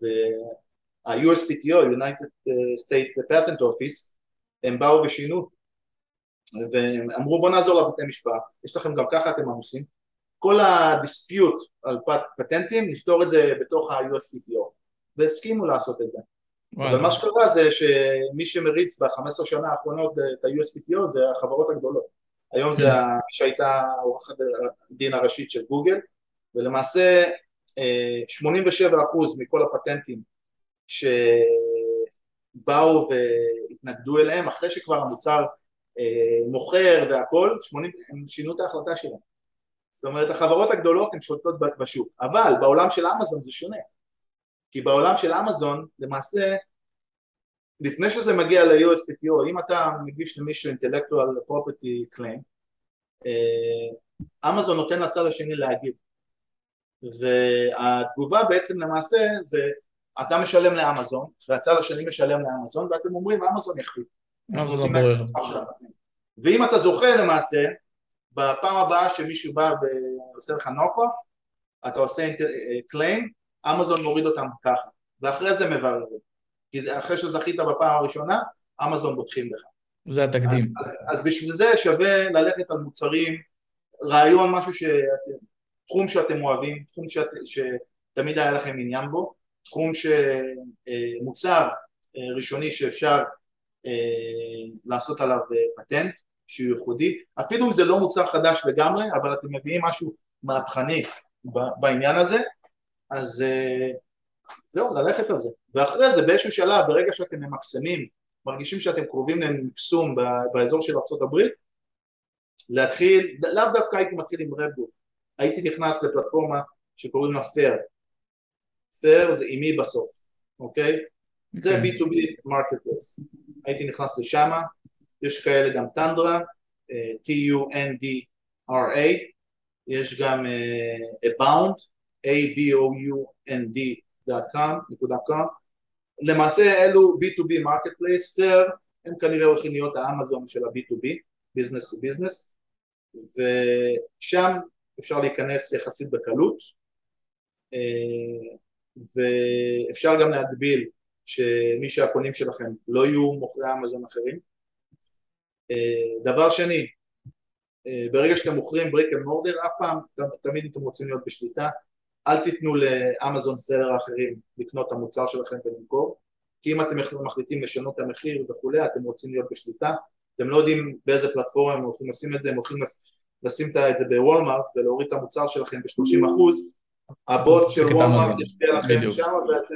וה-USPTO, United State Patent Office, הם באו ושינו ואמרו בוא נעזור לבתי משפט, יש לכם גם ככה אתם עמוסים, כל הדיספיוט על פט, פטנטים נפתור את זה בתוך ה-USPTO והסכימו לעשות את זה. אבל מה שקרה זה שמי שמריץ ב-15 שנה האחרונות את ה-USPTO זה החברות הגדולות. היום זה כן. שהייתה עורכת הדין הראשית של גוגל ולמעשה 87% אה, מכל הפטנטים שבאו והתנגדו אליהם אחרי שכבר המוצר מוכר והכל, 80, הם שינו את ההחלטה שלהם. זאת אומרת החברות הגדולות הן שולטות בשוק, אבל בעולם של אמזון זה שונה, כי בעולם של אמזון למעשה לפני שזה מגיע ל-USPTO, אם אתה מגיש למישהו אינטלקטואל פרופרטי קליין, אמזון נותן לצד השני להגיב, והתגובה בעצם למעשה זה אתה משלם לאמזון והצד השני משלם לאמזון ואתם אומרים אמזון יחליט ואם אתה זוכה למעשה, בפעם הבאה שמישהו בא ועושה לך knock-off, אתה עושה claim, אמזון מוריד אותם ככה, ואחרי זה מברר. כי אחרי שזכית בפעם הראשונה, אמזון בוטחים לך. זה התקדים. אז, אז, אז בשביל זה שווה ללכת על מוצרים, רעיון, משהו ש... תחום שאתם אוהבים, תחום שאת, שתמיד היה לכם עניין בו, תחום שמוצר אה, ראשוני שאפשר אה, לעשות עליו אה, פטנט שהוא ייחודי, אפילו אם זה לא מוצר חדש לגמרי, אבל אתם מביאים משהו מהפכני בעניין הזה, אז אה, זהו, ללכת על זה. ואחרי זה באיזשהו שלב, ברגע שאתם ממקסמים, מרגישים שאתם קרובים למקסום באזור של ארה"ב, להתחיל, לאו דווקא הייתי מתחיל עם רדבול, הייתי נכנס לפלטפורמה שקוראים לה Faire. Faire זה עם E בסוף, אוקיי? זה אוקיי. B2B marketplace. הייתי נכנס לשם, יש כאלה גם Tundra, אה, T-U-N-D-R-A, יש גם uh, Abound, A-B-O-U-N-D.com, למעשה אלו B2B marketplace, Faire, הם כנראה הולכים להיות האמזון של ה-B2B, Business to Business, ושם אפשר להיכנס יחסית בקלות, אה, ואפשר גם להגביל שמי שהקונים שלכם לא יהיו מוכרי אמזון אחרים. אה, דבר שני, אה, ברגע שאתם מוכרים brick and mortar, אף פעם, תמיד אתם רוצים להיות בשליטה, אל תיתנו לאמזון sellers אחרים לקנות את המוצר שלכם ולמכור, כי אם אתם מחליטים לשנות את המחיר וכולי, אתם רוצים להיות בשליטה, אתם לא יודעים באיזה פלטפורמה הם הולכים לשים את זה, הם הולכים לשים את זה בוולמארט ולהוריד את המוצר שלכם ב-30 אחוז, הבוט של וולמארט ישפיע לכם שם ואתם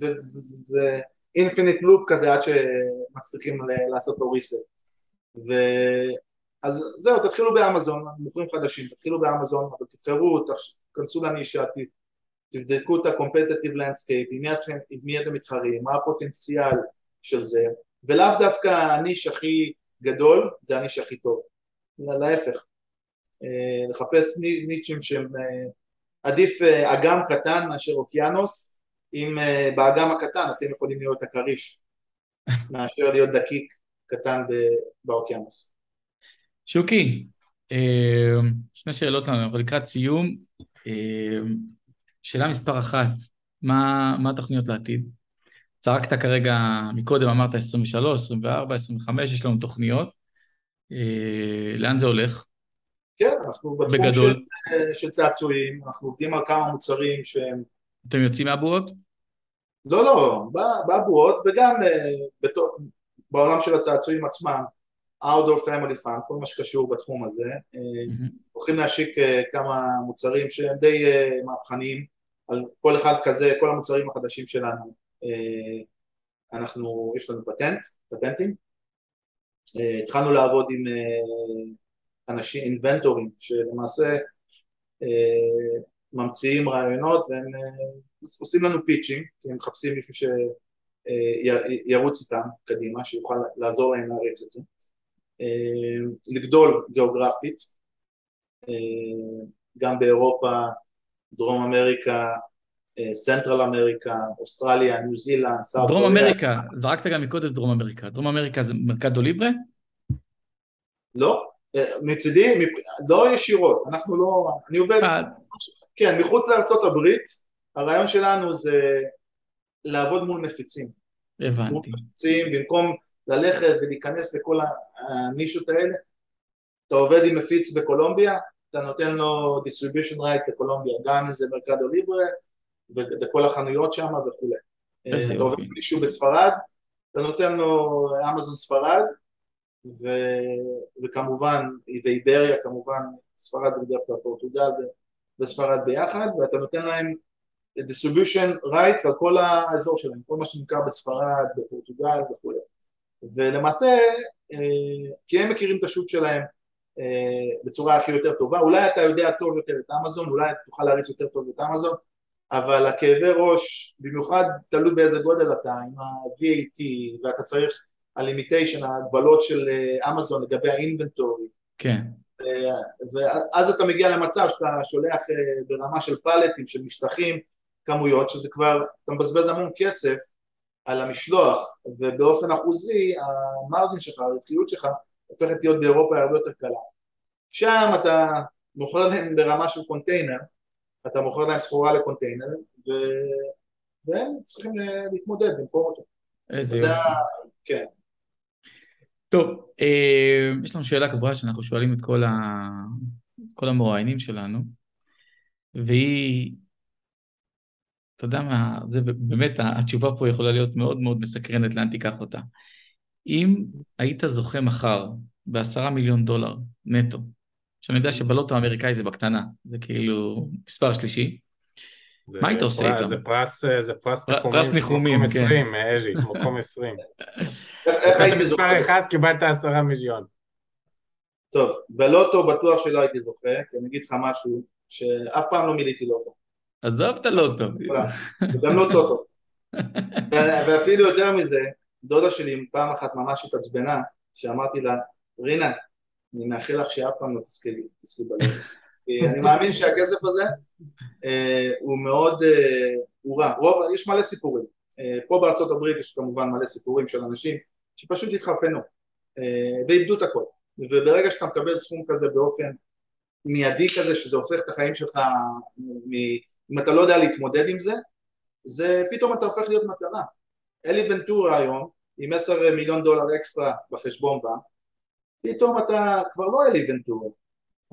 וזה infinite loop כזה עד שמצליחים לעשות לו ריסט אז זהו, תתחילו באמזון, מוכרים חדשים, תתחילו באמזון, אבל תבחרו, תכנסו לנישה, תבדקו את ה-competitive landscape, עם מי, אתכם, עם מי אתם מתחרים, מה הפוטנציאל של זה, ולאו דווקא הניש הכי גדול, זה הניש הכי טוב, להפך, אה, לחפש נישים שהם אה, עדיף אה, אגם קטן מאשר אוקיינוס, אם uh, באגם הקטן אתם יכולים להיות הכריש מאשר להיות דקיק קטן באוקיינוס. שוקי, אה, שני שאלות לנו, אבל לקראת סיום, אה, שאלה מספר אחת, מה, מה התוכניות לעתיד? צעקת כרגע, מקודם אמרת 23, 24, 25, יש לנו תוכניות. לאן זה הולך? כן, אנחנו בתחום בגדול. של, של צעצועים, אנחנו עובדים על כמה מוצרים שהם... אתם יוצאים מהבועות? לא, לא, בבועות וגם uh, בעולם של הצעצועים עצמם, Outdoor Family Fun, כל מה שקשור בתחום הזה, מהמם. הולכים להשיק אה, כמה מוצרים שהם די אה, מהפכניים, על כל אחד כזה, כל המוצרים החדשים שלנו, אה, אנחנו, יש לנו פטנט, פטנטים, אה, התחלנו לעבוד עם אה, אנשים, אינבנטורים, שלמעשה אה, ממציאים רעיונות והם אה, עושים לנו פיצ'ים, כי הם מחפשים מישהו שירוץ איתם קדימה, שיוכל לעזור להם להריץ את זה. אה, לגדול גיאוגרפית, אה, גם באירופה, דרום אמריקה, אה, Central America, אוסטרליה, ניו זילנד, South דרום. אמריקה, זרקת גם מקודם דרום אמריקה. דרום אמריקה זה מרקדו ליברה? לא, אה, מצידי, לא ישירות, אנחנו לא, אני עובד, אה, כן, מחוץ לארצות הברית, הרעיון שלנו זה לעבוד מול מפיצים, מול הבנתי. מפיצים, במקום ללכת ולהיכנס לכל הנישות האלה, אתה עובד עם מפיץ בקולומביה, אתה נותן לו distribution right לקולומביה, גם אם זה מרקדו ליברה, וכל החנויות שם וכולי. אתה עובד. עם מישהו בספרד, אתה נותן לו אמזון ספרד, ו... וכמובן, ואיבריה כמובן, ספרד זה בדרך כלל פורטוגל וספרד ביחד, ואתה נותן להם distribution rights על כל האזור שלהם, כל מה שנמכר בספרד, בפורטוגל וכולי. ולמעשה, אה, כי הם מכירים את השוק שלהם אה, בצורה הכי יותר טובה, אולי אתה יודע טוב יותר את אמזון, אולי תוכל להריץ יותר טוב את אמזון, אבל הכאבי ראש, במיוחד תלוי באיזה גודל אתה, עם ה-VAT, ואתה צריך הלימיטיישן, ההגבלות של אה, אמזון לגבי האינבנטורי, כן. ואז אתה מגיע למצב שאתה שולח אה, ברמה של פלטים, של משטחים, כמויות, שזה כבר, אתה מבזבז המון כסף על המשלוח, ובאופן אחוזי המרג'ין שלך, הרווחיות שלך, הופכת להיות באירופה הרבה יותר קלה. שם אתה מוכר להם ברמה של קונטיינר, אתה מוכר להם סחורה לקונטיינר, ו... והם צריכים אה, להתמודד, למכור אותו. איזה זה יופי. ה... כן. טוב, אה, יש לנו שאלה קבועה שאנחנו שואלים את כל, ה... כל המרואיינים שלנו, והיא, אתה יודע מה, זה באמת, התשובה פה יכולה להיות מאוד מאוד מסקרנת לאן תיקח אותה. אם היית זוכה מחר בעשרה מיליון דולר נטו, שאני יודע שבלוטו האמריקאי זה בקטנה, זה כאילו מספר שלישי, מה היית עושה איתם? זה פרס, זה פרס פר- ניחומים, פרס ניחומים, מקום כן. 20, אלי, מקום 20. איך, זוכר? מספר אחד, קיבלת עשרה מיליון. טוב, בלוטו בטוח שלא הייתי זוכה, כי אני אגיד לך משהו, שאף פעם לא מילאתי לוטו. עזוב את הלוטו. וגם לא טוטו. ו- ואפילו יותר מזה, דודה שלי פעם אחת ממש התעצבנה, שאמרתי לה, רינה, אני מאחל לך שאף פעם לא תזכי בלוטו. כי אני מאמין שהכסף הזה אה, הוא מאוד, אה, הוא רע. רוב, יש מלא סיפורים. אה, פה בארצות הברית יש כמובן מלא סיפורים של אנשים שפשוט התחרפנו אה, ואיבדו את הכל. וברגע שאתה מקבל סכום כזה באופן מיידי כזה, שזה הופך את החיים שלך, מ- אם אתה לא יודע להתמודד עם זה, זה פתאום אתה הופך להיות מטרה. אלי ונטורה היום, עם עשר מיליון דולר אקסטרה בחשבון בנק, פתאום אתה כבר לא אלי ונטורה,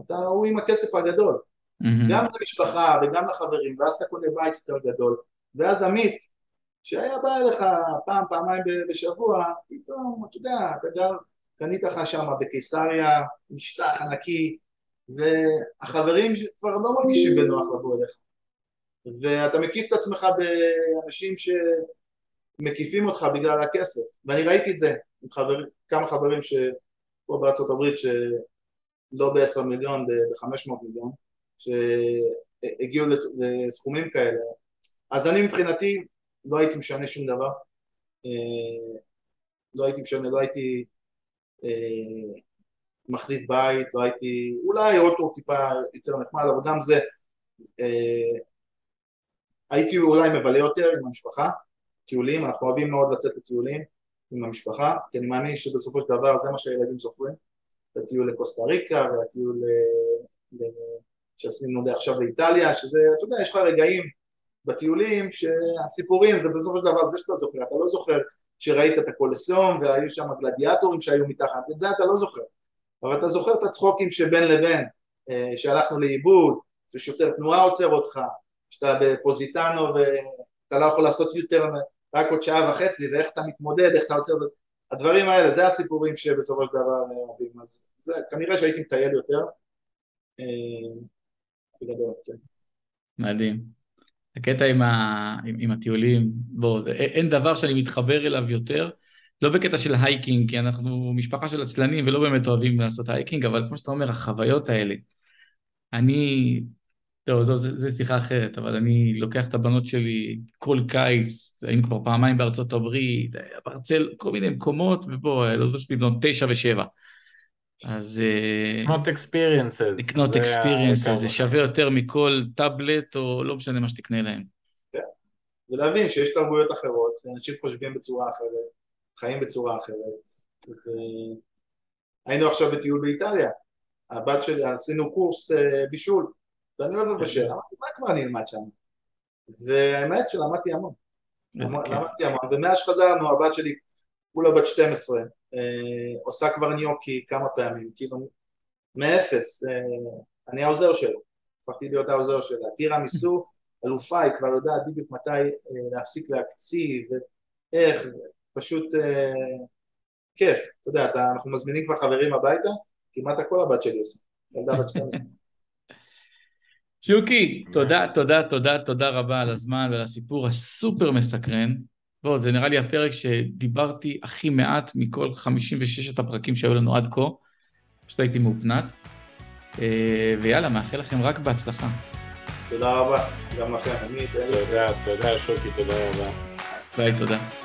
אתה הוא עם הכסף הגדול. גם למשפחה וגם לחברים, ואז אתה קונה בית יותר גדול, ואז עמית, שהיה בא אליך פעם, פעמיים בשבוע, פתאום, אתה יודע, אתה גר, קנית לך שם בקיסריה, משטח ענקי, והחברים כבר לא מרגישים בנוח לבוא אליך. ואתה מקיף את עצמך באנשים שמקיפים אותך בגלל הכסף, ואני ראיתי את זה עם חבר, כמה חברים שפה בארצות הברית שלא ב-10 מיליון, ב-500 מיליון, שהגיעו לסכומים כאלה, אז אני מבחינתי לא הייתי משנה שום דבר, אה, לא הייתי משנה, לא הייתי אה, מחליף בית, לא הייתי, אולי אוטו טיפה יותר נחמד, אבל גם זה אה, הייתי אולי מבלה יותר עם המשפחה, טיולים, אנחנו אוהבים מאוד לצאת לטיולים עם המשפחה, כי אני מאמין שבסופו של דבר זה מה שהילדים זוכרים, את הטיול לקוסטה ריקה והטיול ל- שעשינו עכשיו לאיטליה, שזה, אתה יודע, יש לך רגעים בטיולים שהסיפורים זה בסופו של דבר זה שאתה זוכר, אתה לא זוכר שראית את הקולסיאום והיו שם גלדיאטורים שהיו מתחת, את זה אתה לא זוכר, אבל אתה זוכר את הצחוקים שבין לבין, אה, שהלכנו לאיבוד, ששוטר תנועה עוצר אותך, שאתה בפוזיטנו ואתה לא יכול לעשות יותר רק עוד שעה וחצי, ואיך אתה מתמודד, איך אתה עוצר, הדברים האלה, זה הסיפורים שבסופו של דבר אוהבים, אז זה, כנראה שהייתי מטייל יותר. בגדול, כן. מדהים. הקטע עם, ה... עם, עם הטיולים, בוא, אין דבר שאני מתחבר אליו יותר, לא בקטע של hiking, כי אנחנו משפחה של עצלנים ולא באמת אוהבים לעשות hiking, אבל כמו שאתה אומר, החוויות האלה. אני, טוב, זו, זו, זו שיחה אחרת, אבל אני לוקח את הבנות שלי כל קיץ, היינו כבר פעמיים בארצות הברית, ברצל, כל מיני מקומות, ובוא, לא שלי בנות תשע ושבע. אז... אה, לקנות experiences. לקנות experiences, זה שווה יותר מכל טאבלט, או לא משנה מה שתקנה להם. כן, ולהבין שיש תרבויות אחרות, אנשים חושבים בצורה אחרת, חיים בצורה אחרת. היינו עכשיו בטיול באיטליה, הבת שלי, עשינו קורס אה, בישול, ואני אוהב לבשל, אמרתי, מה כבר אני אלמד שם? והאמת שלמדתי המון. למדתי המון, ומאז שחזרנו, הבת שלי כולה בת 12, אה, עושה כבר ניוקי כמה פעמים, כאילו מאפס, אה, אני העוזר שלו, הפכתי להיות העוזר שלה, טירה מיסו, אלופה, היא כבר יודעת בדיוק מתי אה, להפסיק להקציב, ואיך, פשוט כיף, אתה יודע, אנחנו מזמינים כבר חברים הביתה, כמעט הכל הבת שלי עושה, ילדה בת 12. שוקי, תודה, תודה, תודה, תודה רבה על הזמן ועל הסיפור הסופר מסקרן. בוא, זה נראה לי הפרק שדיברתי הכי מעט מכל 56 הפרקים שהיו לנו עד כה. פשוט הייתי מאופנת. אה, ויאללה, מאחל לכם רק בהצלחה. תודה רבה, גם לכם. תודה, תודה שוקי, תודה רבה. ביי, תודה.